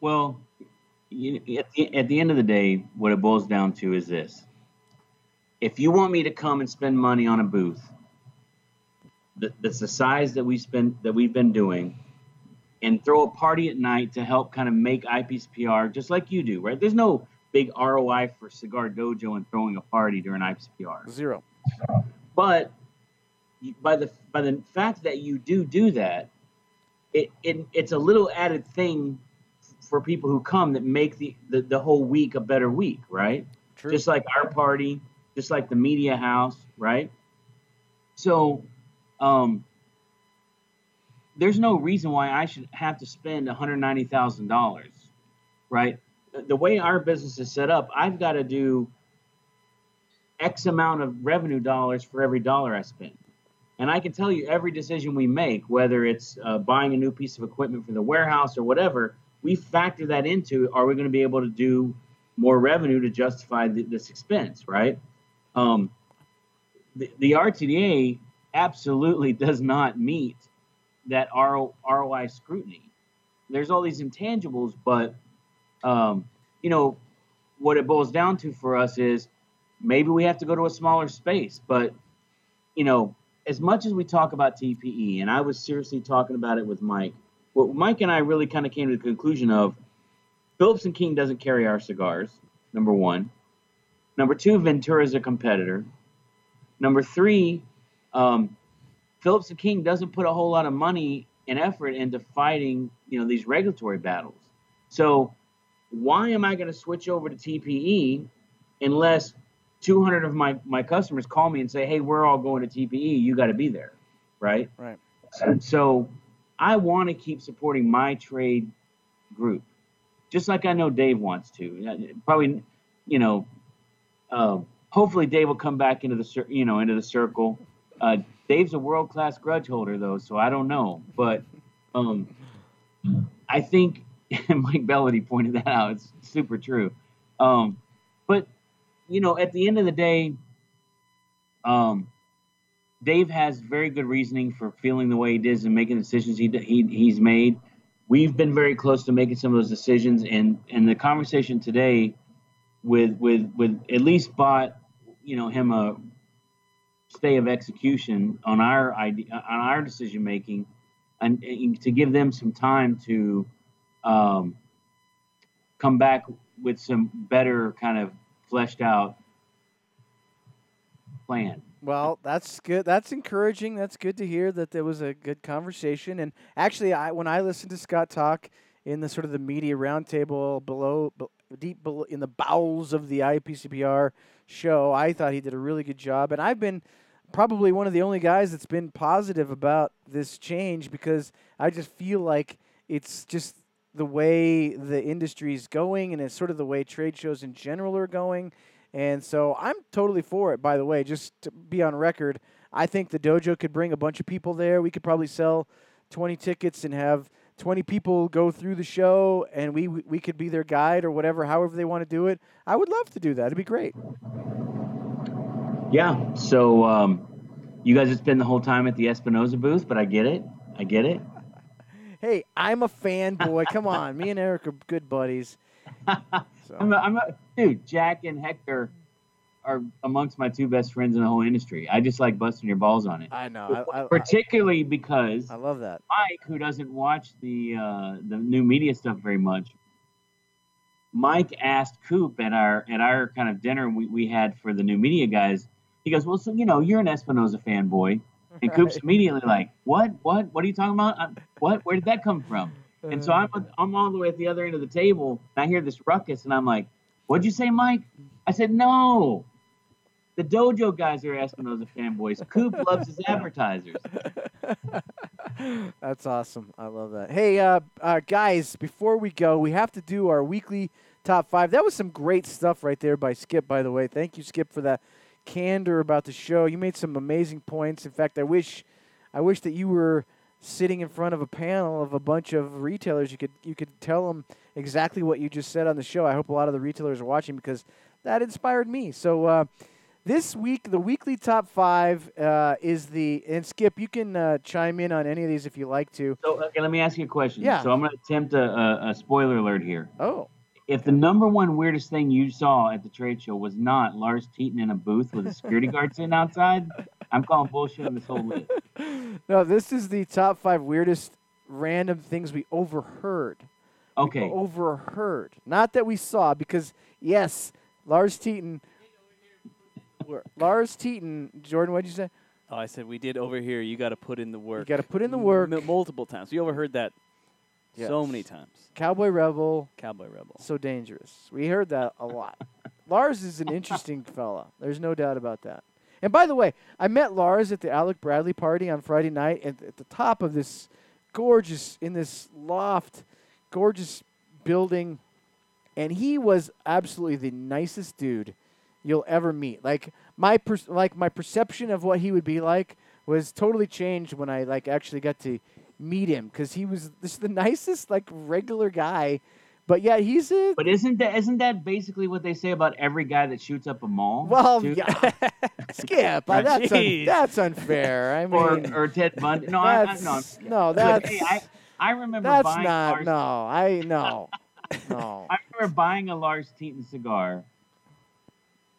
Well, you, at, the, at the end of the day, what it boils down to is this: if you want me to come and spend money on a booth, that's the size that we spend that we've been doing, and throw a party at night to help kind of make IPCPR, just like you do, right? There's no big ROI for Cigar Dojo and throwing a party during Eyepiece PR. Zero. But by the by the fact that you do do that, it, it it's a little added thing for people who come that make the, the, the whole week a better week, right? True. Just like our party, just like the media house, right? So, um, there's no reason why I should have to spend $190,000, right? The way our business is set up, I've got to do X amount of revenue dollars for every dollar I spend. And I can tell you every decision we make, whether it's uh, buying a new piece of equipment for the warehouse or whatever, we factor that into are we going to be able to do more revenue to justify the, this expense, right? Um, the, the RTDA absolutely does not meet that ROI scrutiny. There's all these intangibles, but um, you know, what it boils down to for us is maybe we have to go to a smaller space. But you know, as much as we talk about TPE, and I was seriously talking about it with Mike. What Mike and I really kind of came to the conclusion of Phillips and King doesn't carry our cigars. Number one. Number two, Ventura is a competitor. Number three, um, Phillips and King doesn't put a whole lot of money and effort into fighting, you know, these regulatory battles. So why am I going to switch over to TPE unless 200 of my, my customers call me and say, hey, we're all going to TPE. You got to be there. Right. Right. So I want to keep supporting my trade group, just like I know Dave wants to. Probably, you know, uh, hopefully Dave will come back into the you know into the circle. Uh, Dave's a world class grudge holder though, so I don't know, but um, I think Mike Bellody pointed that out. It's super true. Um, but you know, at the end of the day, um, Dave has very good reasoning for feeling the way he does and making decisions he, he he's made. We've been very close to making some of those decisions, and and the conversation today with with with at least bought you know him a stay of execution on our idea on our decision making, and, and, to give them some time to um, come back with some better kind of fleshed out plan. Well, that's good. That's encouraging. That's good to hear that there was a good conversation. And actually, I when I listened to Scott talk in the sort of the media roundtable below, deep in the bowels of the IPCPR show, I thought he did a really good job. And I've been probably one of the only guys that's been positive about this change because I just feel like it's just the way the industry is going and it's sort of the way trade shows in general are going. And so I'm totally for it, by the way, just to be on record. I think the dojo could bring a bunch of people there. We could probably sell 20 tickets and have 20 people go through the show and we we could be their guide or whatever however they want to do it. I would love to do that. It'd be great. Yeah. So um, you guys have spent the whole time at the Espinosa booth, but I get it. I get it. hey, I'm a fanboy. Come on, me and Eric are good buddies. So. I'm, a, I'm a, dude. Jack and Hector are amongst my two best friends in the whole industry. I just like busting your balls on it. I know, I, I, particularly because I love that Mike, who doesn't watch the uh, the new media stuff very much. Mike asked Coop at our at our kind of dinner we, we had for the new media guys. He goes, "Well, so you know, you're an Espinosa fanboy," and right. Coop's immediately like, "What? What? What are you talking about? Uh, what? Where did that come from?" And so I'm I'm all the way at the other end of the table, and I hear this ruckus, and I'm like, "What'd you say, Mike?" I said, "No, the dojo guys are asking Espinosa fanboys. Coop loves his advertisers." That's awesome. I love that. Hey, uh, uh, guys, before we go, we have to do our weekly top five. That was some great stuff right there by Skip. By the way, thank you, Skip, for that candor about the show. You made some amazing points. In fact, I wish, I wish that you were sitting in front of a panel of a bunch of retailers, you could you could tell them exactly what you just said on the show. I hope a lot of the retailers are watching because that inspired me. So uh, this week, the weekly top five uh, is the and Skip. You can uh, chime in on any of these if you like to. So okay, let me ask you a question. Yeah. So I'm going to attempt a, a, a spoiler alert here. Oh. If the number one weirdest thing you saw at the trade show was not Lars Tetens in a booth with a security guard sitting outside, I'm calling bullshit on this whole list. No, this is the top five weirdest random things we overheard. Okay. We overheard. Not that we saw, because yes, Lars Tetens. Lars Tetens, Jordan, what'd you say? Oh, I said we did over here. You got to put in the work. You got to put in the work M- multiple times. We overheard that yes. so many times. Cowboy Rebel. Cowboy Rebel. So dangerous. We heard that a lot. Lars is an interesting fella. There's no doubt about that. And by the way, I met Lars at the Alec Bradley party on Friday night at, at the top of this gorgeous, in this loft, gorgeous building. And he was absolutely the nicest dude you'll ever meet. Like my per- like my perception of what he would be like was totally changed when I like actually got to meet him because he was just the nicest like regular guy but yeah, he's a. But isn't that isn't that basically what they say about every guy that shoots up a mall? Well, yeah. Skip. right. that's un, that's unfair. I mean, or, or Ted Bundy. No, I, I, no, no, that's. Hey, I, I remember that's buying not. No, I no. No. I remember buying a Lars Tetens cigar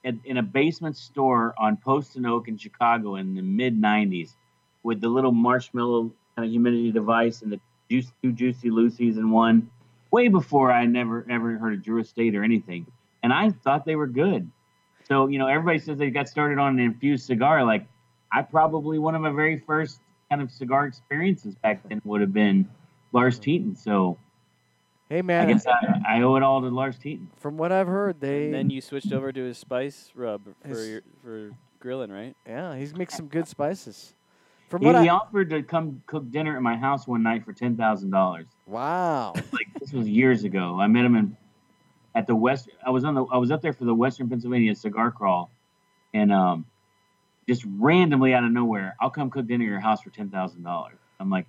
in, in a basement store on Post and Oak in Chicago in the mid '90s, with the little marshmallow kind of humidity device and the juice, two Juicy Lucy's in one. Way before I never ever heard of Drew Estate or anything, and I thought they were good. So you know, everybody says they got started on an infused cigar. Like I probably one of my very first kind of cigar experiences back then would have been Lars Tetens. So Hey man, I man, guess I, I owe it all to Lars Tetens. from what I've heard, they And then you switched over to his spice rub for His- your, for grilling, right? yeah, he's mixed some good spices. From He, what I he offered to come cook dinner at my house one night for ten thousand dollars. wow, Like this was years ago. I met him in at the west. I was on the. I was up there for the Western Pennsylvania cigar crawl, and um, just randomly out of nowhere, I'll come cook dinner at your house for ten thousand dollars. I'm like,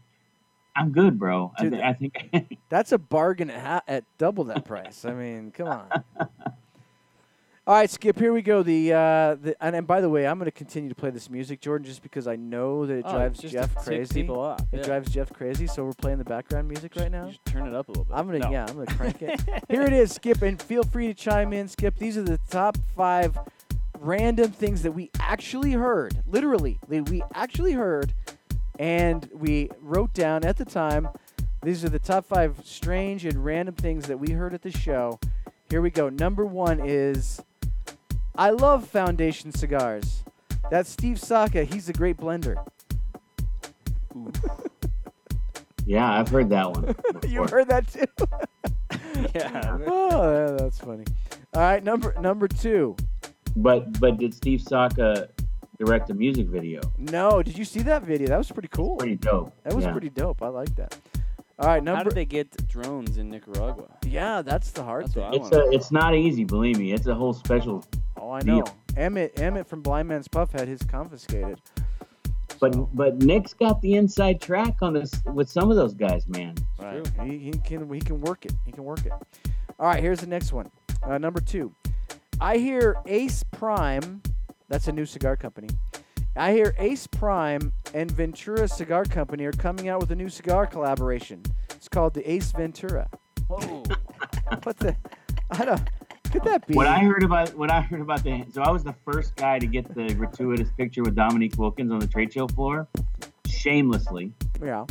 I'm good, bro. I, Dude, th- I think that's a bargain at, ha- at double that price. I mean, come on. All right, Skip. Here we go. The uh, the and, and by the way, I'm going to continue to play this music, Jordan, just because I know that it Oh, drives just Jeff to tick crazy. people off. It yeah. drives Jeff crazy, so we're playing the background music right now. You should turn it up a little bit. I'm gonna No. yeah, I'm gonna crank it. Here it is, Skip, and feel free to chime in, Skip. These are the top five random things that we actually heard, literally, that we actually heard, and we wrote down at the time. These are the top five strange and random things that we heard at the show. Here we go. Number one is I love Foundation cigars. That's Steve Saka. He's a great blender. yeah, I've heard that one. you heard that too? yeah. oh, that's funny. All right, number number two. But but did Steve Saka direct a music video? No, did you see that video? That was pretty cool. Pretty dope. that was yeah. pretty dope. I like that. All right, How number. did they get drones in Nicaragua? yeah, that's the hard That's thing. It's a, it's not easy, believe me. It's a whole special. oh, I deal. know. Emmett Emmett from Blind Man's Puff had his confiscated. But So, but Nick's got the inside track on this with some of those guys, man. right, he, he can he can work it. He can work it. All right, here's the next one. Uh, number two. I hear Ace Prime. That's a new cigar company. I hear Ace Prime and Ventura Cigar Company are coming out with a new cigar collaboration. It's called the Ace Ventura. Whoa. What the? I don't. Could that be? What I heard about what I heard about the so I was the first guy to get the gratuitous picture with Dominique Wilkins on the trade show floor, shamelessly. yeah.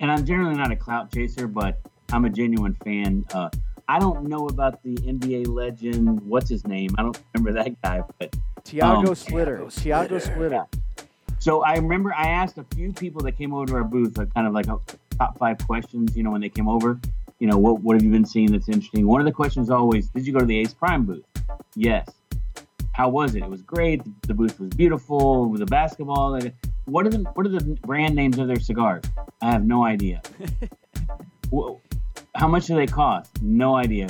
And I'm generally not a clout chaser, but I'm a genuine fan. Uh, I don't know about the NBA legend. What's his name? I don't remember that guy, but Tiago Um, Splitter. Tiago Splitter. So I remember I asked a few people that came over to our booth, like kind of like a top five questions, you know, when they came over. You know, what what have you been seeing that's interesting? One of the questions always, did you go to the Ace Prime booth? Yes. How was it? It was great. The booth was beautiful. With the basketball. like, What are the what are the brand names of their cigars? I have no idea. Wha- How much do they cost? No idea.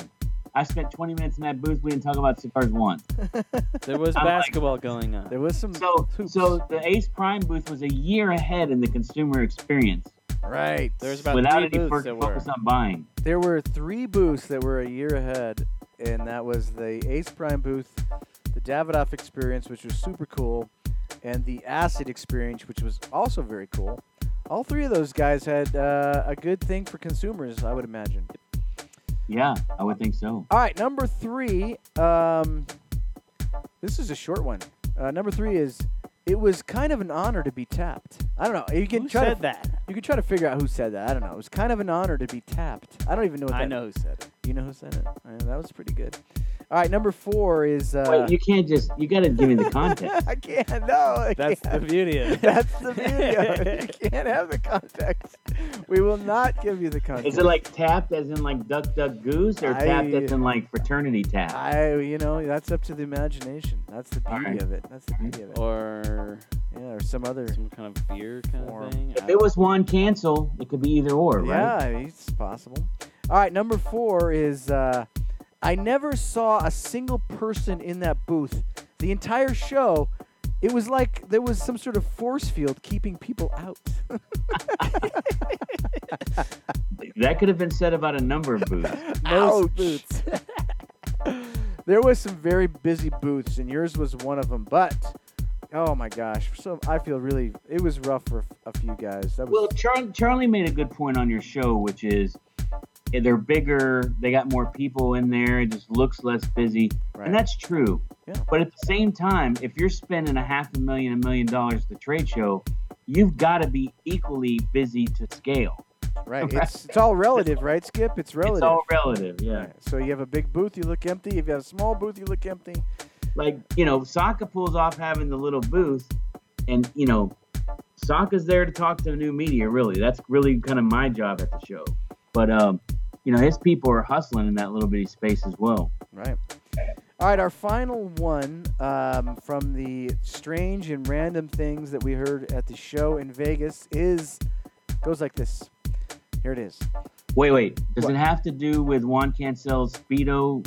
I spent 20 minutes in that booth. We didn't talk about cigars once. There was I'm like- basketball going on. There was some. So, hoops. so the Ace Prime booth was a year ahead in the consumer experience. right. There's about without three any booths fo- that were. focus on buying. There were three booths that were a year ahead, and that was the Ace Prime booth, the Davidoff experience, which was super cool, and the Acid experience, which was also very cool. All three of those guys had uh, a good thing for consumers, I would imagine. Yeah, I would think so. All right, number three. Um, this is a short one. Uh, number three is it was kind of an honor to be tapped. I don't know. You can Who try said to, that? You can try to figure out who said that. I don't know. It was kind of an honor to be tapped. I don't even know what I that know who said it. You know who said it? Uh, that was pretty good. All right, number four is. Uh, Wait, you can't just. You got to give me the context. I can't. No, I That's the can't. beauty of it. That's the beauty of it. You can't have the context. We will not give you the context. Is it like tapped as in like duck, duck, goose, or I- tapped as in like fraternity tap? I, you know, that's up to the imagination. That's the beauty right. of it. That's the beauty of it. Or yeah, or some other. some kind of beer kind Form. of thing. If it was one cancel, it could be either or, right? Yeah, it's possible. All right, number four is uh, I never saw a single person in that booth. The entire show, it was like there was some sort of force field keeping people out. That could have been said about a number of booths. Most Ouch. booths. there was some very busy booths, and yours was one of them. But oh my gosh, so I feel really it was rough for a few guys. That was Well, Char- Charlie made a good point on your show, which is they're bigger, they got more people in there, it just looks less busy. Right. And that's true. Yeah. But at the same time, if you're spending a half a million, a million dollars at the trade show, you've got to be equally busy to scale. Right. It's it's all relative, right, Skip? It's relative. It's all relative, yeah. Right. So you have a big booth, you look empty. If you have a small booth, you look empty. Like, you know, Saka pulls off having the little booth, and, you know, Saka's there to talk to new media, really. That's really kind of my job at the show. But, um, you know, his people are hustling in that little bitty space as well. Right. All right, our final one um, from the strange and random things that we heard at the show in Vegas is goes like this. Here it is. Wait, wait. Does What? it have to do with Juan Cancel's Speedo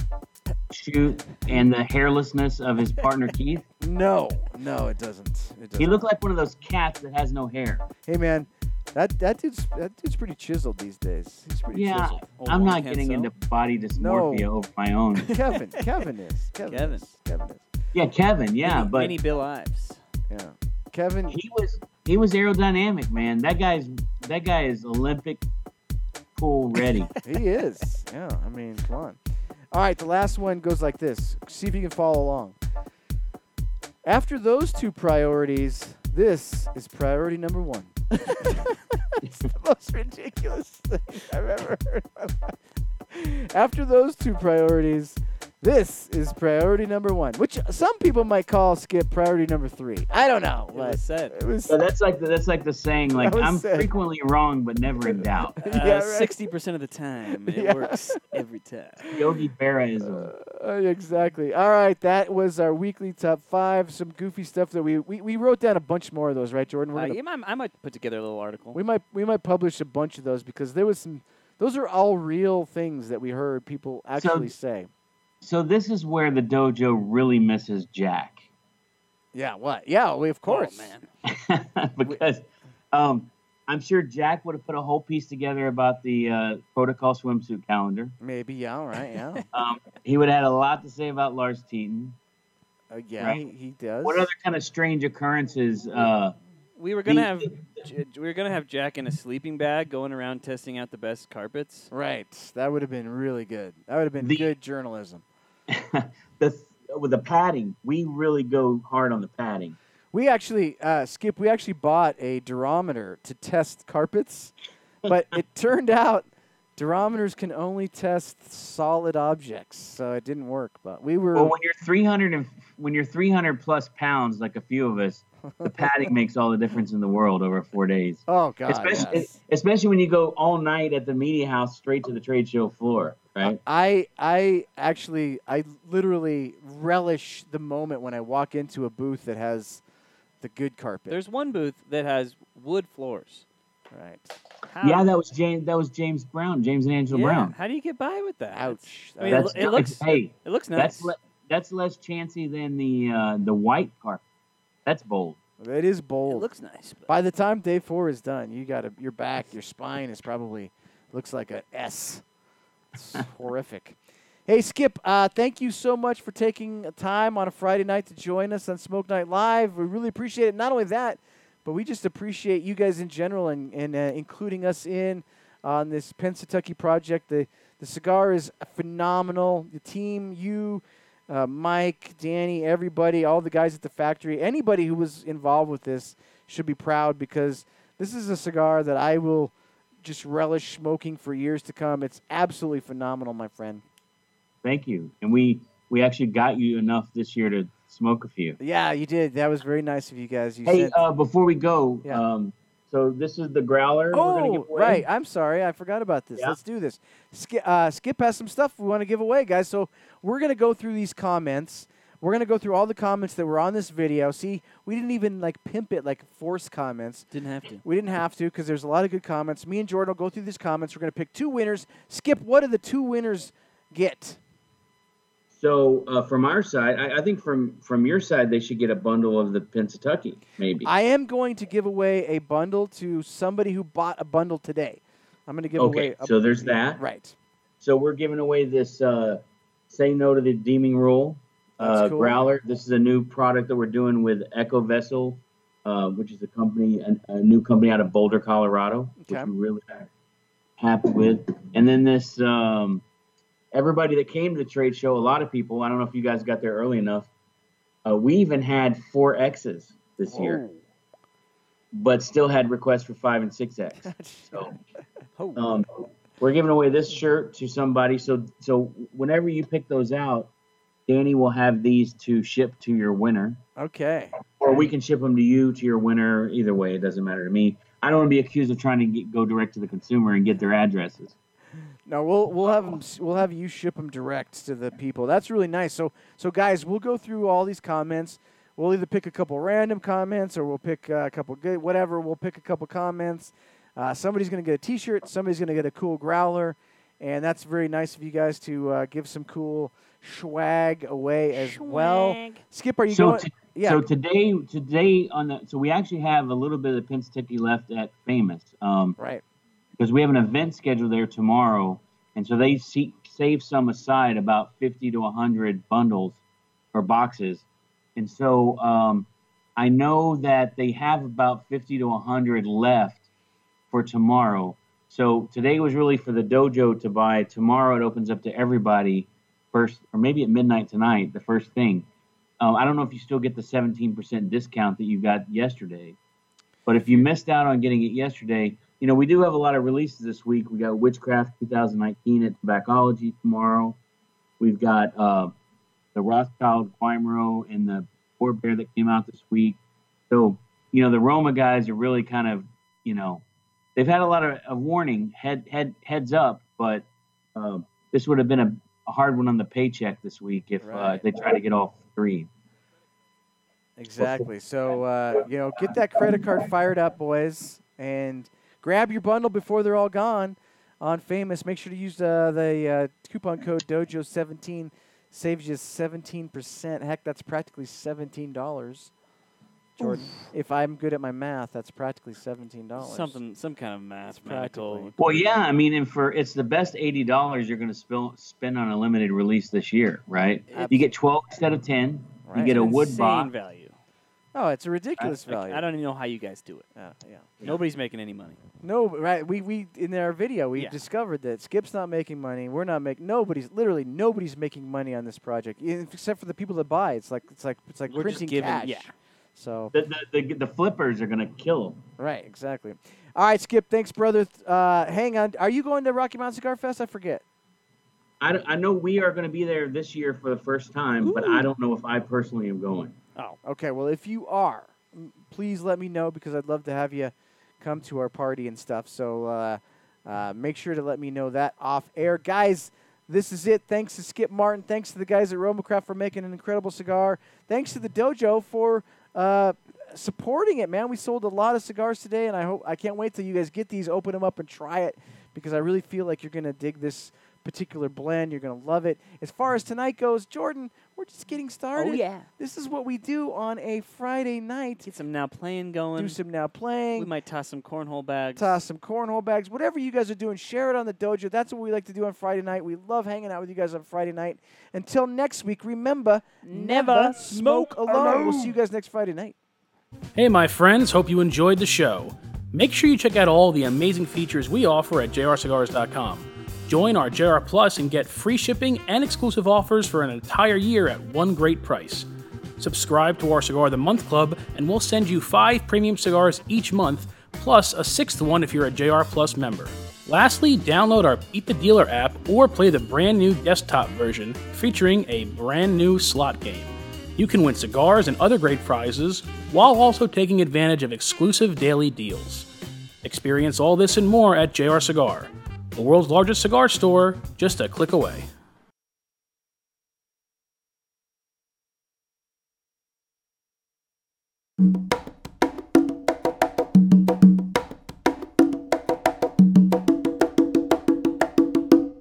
shoot and the hairlessness of his partner Keith? No, no, it doesn't. It doesn't. He looked like one of those cats that has no hair. hey, man, that that dude's that dude's pretty chiseled these days. He's pretty Yeah, chiseled. Old I'm not getting into body dysmorphia over my own. Kevin, Kevin is. Kevin, Kevin. Is. Kevin is. Yeah, Kevin. Yeah, mini, but mini Bill Ives. Yeah. Kevin. he was he was aerodynamic, man. That guy's that guy is Olympic pool ready. He is. Yeah, I mean, come on. All right, the last one goes like this. See if you can follow along. After those two priorities, this is priority number one. it's the most ridiculous thing I've ever heard. After those two priorities, this is priority number one, which some people might call skip priority number three. I don't know. It but was said. It was. So that's like the, that's like the saying like I'm said. frequently wrong but never in doubt. Yeah, Uh, right. Sixty percent of the time, it Yeah. works every time. Yogi Berra is Uh, exactly. All right, that was our weekly top five. Some goofy stuff that we we, we wrote down a bunch more of those, right, Jordan? We're Uh, gonna, might, I might put together a little article. we might we might publish a bunch of those because there was some. Those are all real things that we heard people actually say. So this is where the dojo really misses Jack. Yeah. What? Yeah. We of course. Oh, man. because um, I'm sure Jack would have put a whole piece together about the uh, protocol swimsuit calendar. Maybe. Yeah. All right. Yeah. Um, he would have had a lot to say about Lars Tetens. Uh, yeah. Right. He, he does. What other kind of strange occurrences? Uh, We were gonna have we were gonna have Jack in a sleeping bag going around testing out the best carpets. Right. That would have been really good. That would have been The- good journalism. the with the padding, we really go hard on the padding. We actually, uh, Skip, we actually bought a durometer to test carpets, but it turned out durometers can only test solid objects, so it didn't work. But we were, Well, when you're 300 and when you're 300 plus pounds, like a few of us, the padding makes all the difference in the world over four days. oh god, especially yes. especially when you go all night at the media house straight to the trade show floor, right? I I actually I literally relish the moment when I walk into a booth that has the good carpet. There's one booth that has wood floors. right. How, Yeah, that was James. That was James Brown, James and Angela yeah, Brown. How do you get by with that? Ouch. I mean, it, it looks hey, it looks nice. that's le- that's less chancy than the uh, the white carpet. That's bold. it is it bold. looks nice. But By the time day four is done, you got to your back, your spine is probably looks like a S. It's horrific. Hey Skip, uh, thank you so much for taking time on a Friday night to join us on Smoke Night Live. We really appreciate it. Not only that, but we just appreciate you guys in general and, and uh, including us in on this Pennsatucky project. The the cigar is phenomenal. The team, you, uh, Mike, Danny, everybody, all the guys at the factory, anybody who was involved with this should be proud because this is a cigar that I will just relish smoking for years to come. It's absolutely phenomenal, my friend. Thank you. And we we actually got you enough this year to smoke a few. Yeah, you did. That was very nice of you guys. You Hey, sent- uh, before we go, Yeah. um, so this is the growler. we're Oh, give away. right. I'm sorry. I forgot about this. Yeah. Let's do this. Skip, uh, Skip has some stuff we want to give away, guys. So we're going to go through these comments. We're going to go through all the comments that were on this video. See, we didn't even like pimp it like force comments. didn't have to. We didn't have to because there's a lot of good comments. Me and Jordan will go through these comments. We're going to pick two winners. Skip, what do the two winners get? So uh, from our side, I, I think from from your side, they should get a bundle of the Pennsatucky, maybe. I am going to give away a bundle to somebody who bought a bundle today. I'm going to give Okay, away. A, so there's that. Right. So we're giving away this uh, "Say No to the Deeming Rule" uh, cool. growler. This is a new product that we're doing with EcoVessel, uh, which is a company, a, a new company out of Boulder, Colorado. Okay. Which we really happy with. And then this, um, everybody that came to the trade show, a lot of people. I don't know if you guys got there early enough. Uh, we even had four X's this year, but still had requests for five and six X. So Oh. um, we're giving away this shirt to somebody. So so whenever you pick those out, Danny will have these to ship to your winner, Okay. or we can ship them to you to your winner. Either way, it doesn't matter to me. I don't want to be accused of trying to get, go direct to the consumer and get their addresses. No, we'll we'll have 'em s we'll have you ship them direct to the people. That's really nice. So so guys, we'll go through all these comments. We'll either pick a couple random comments or we'll pick uh, a couple good whatever. We'll pick a couple comments. Uh, somebody's gonna get a T-shirt. Somebody's gonna get a cool growler, and that's very nice of you guys to uh, give some cool swag away as well. Skip, are you so going? t- yeah. So today, today on the so we actually have a little bit of the Pennsylvania left at Famous. Um, right. Because we have an event scheduled there tomorrow, and so they see, save some aside about 50 to 100 bundles or boxes, and so um, I know that they have about 50 to 100 left for tomorrow. So today was really for the dojo to buy. Tomorrow it opens up to everybody first, or maybe at midnight tonight, the first thing. Um, I don't know if you still get the 17% discount that you got yesterday, but if you missed out on getting it yesterday, you know, we do have a lot of releases this week. We got Witchcraft 2019 at Tobaccology tomorrow. We've got uh, the Rothschild Quimero and the Poor Bear that came out this week. So, you know, the Roma guys are really kind of, you know, they've had a lot of, of warning, head, head, heads up, but uh, this would have been a, a hard one on the paycheck this week if, uh, Right. if they try to get all three. Exactly. So uh, you know, get that credit card fired up, boys, and grab your bundle before they're all gone. On Famous, make sure to use uh, the uh, coupon code Dojo17. Saves you 17%. Heck, that's practically $17. Jordan, if I'm good at my math, that's practically $17. Something, some kind of math, practically- Well, yeah, I mean, and for it's the best eighty dollars you're going to spend on a limited release this year, right? You get twelve instead of ten. Right. You get a wood Insane box. value. Oh, it's a ridiculous Like, value. I don't even know how you guys do it. Yeah, yeah. Nobody's making any money. No, right. We we in our video we Yeah. discovered that Skip's not making money. We're not making. Nobody's literally nobody's making money on this project except for the people that buy. It's like it's like it's like We're just printing giving- cash. yeah. So The, the, the, the flippers are going to kill 'em. right, exactly. All right, Skip. Thanks, brother. Th- Uh, hang on. Are you going to Rocky Mountain Cigar Fest? I forget. I, I know we are going to be there this year for the first time, but I don't know if I personally am going. Oh, okay. Well, if you are, please let me know because I'd love to have you come to our party and stuff. So uh, uh, make sure to let me know that off air, guys. This is it. Thanks to Skip Martin. Thanks to the guys at Romacraft for making an incredible cigar. Thanks to the dojo for uh, supporting it, man. We sold a lot of cigars today, and I hope I can't wait till you guys get these, open them up, and try it because I really feel like you're gonna dig this particular blend. You're gonna love it. As far as tonight goes, Jordan, we're just getting started. Oh, yeah. This is what we do on a Friday night. Get some now playing going. Do some now playing. we might toss some cornhole bags. toss some cornhole bags, whatever you guys are doing, share it on the dojo. That's what we like to do on Friday night. We love hanging out with you guys on Friday night. Until next week, remember Never smoke alone. We'll see you guys next Friday night. Hey, my friends, hope you enjoyed the show. Make sure you check out all the amazing features we offer at jrcigars.com. Join our JR Plus and get free shipping and exclusive offers for an entire year at one great price. Subscribe to our Cigar of the Month Club, and we'll send you five premium cigars each month, plus a sixth one if you're a JR Plus member. Lastly, download our Beat the Dealer app or play the brand new desktop version featuring a brand new slot game. You can win cigars and other great prizes while also taking advantage of exclusive daily deals. Experience all this and more at JR Cigar, the world's largest cigar store, just a click away.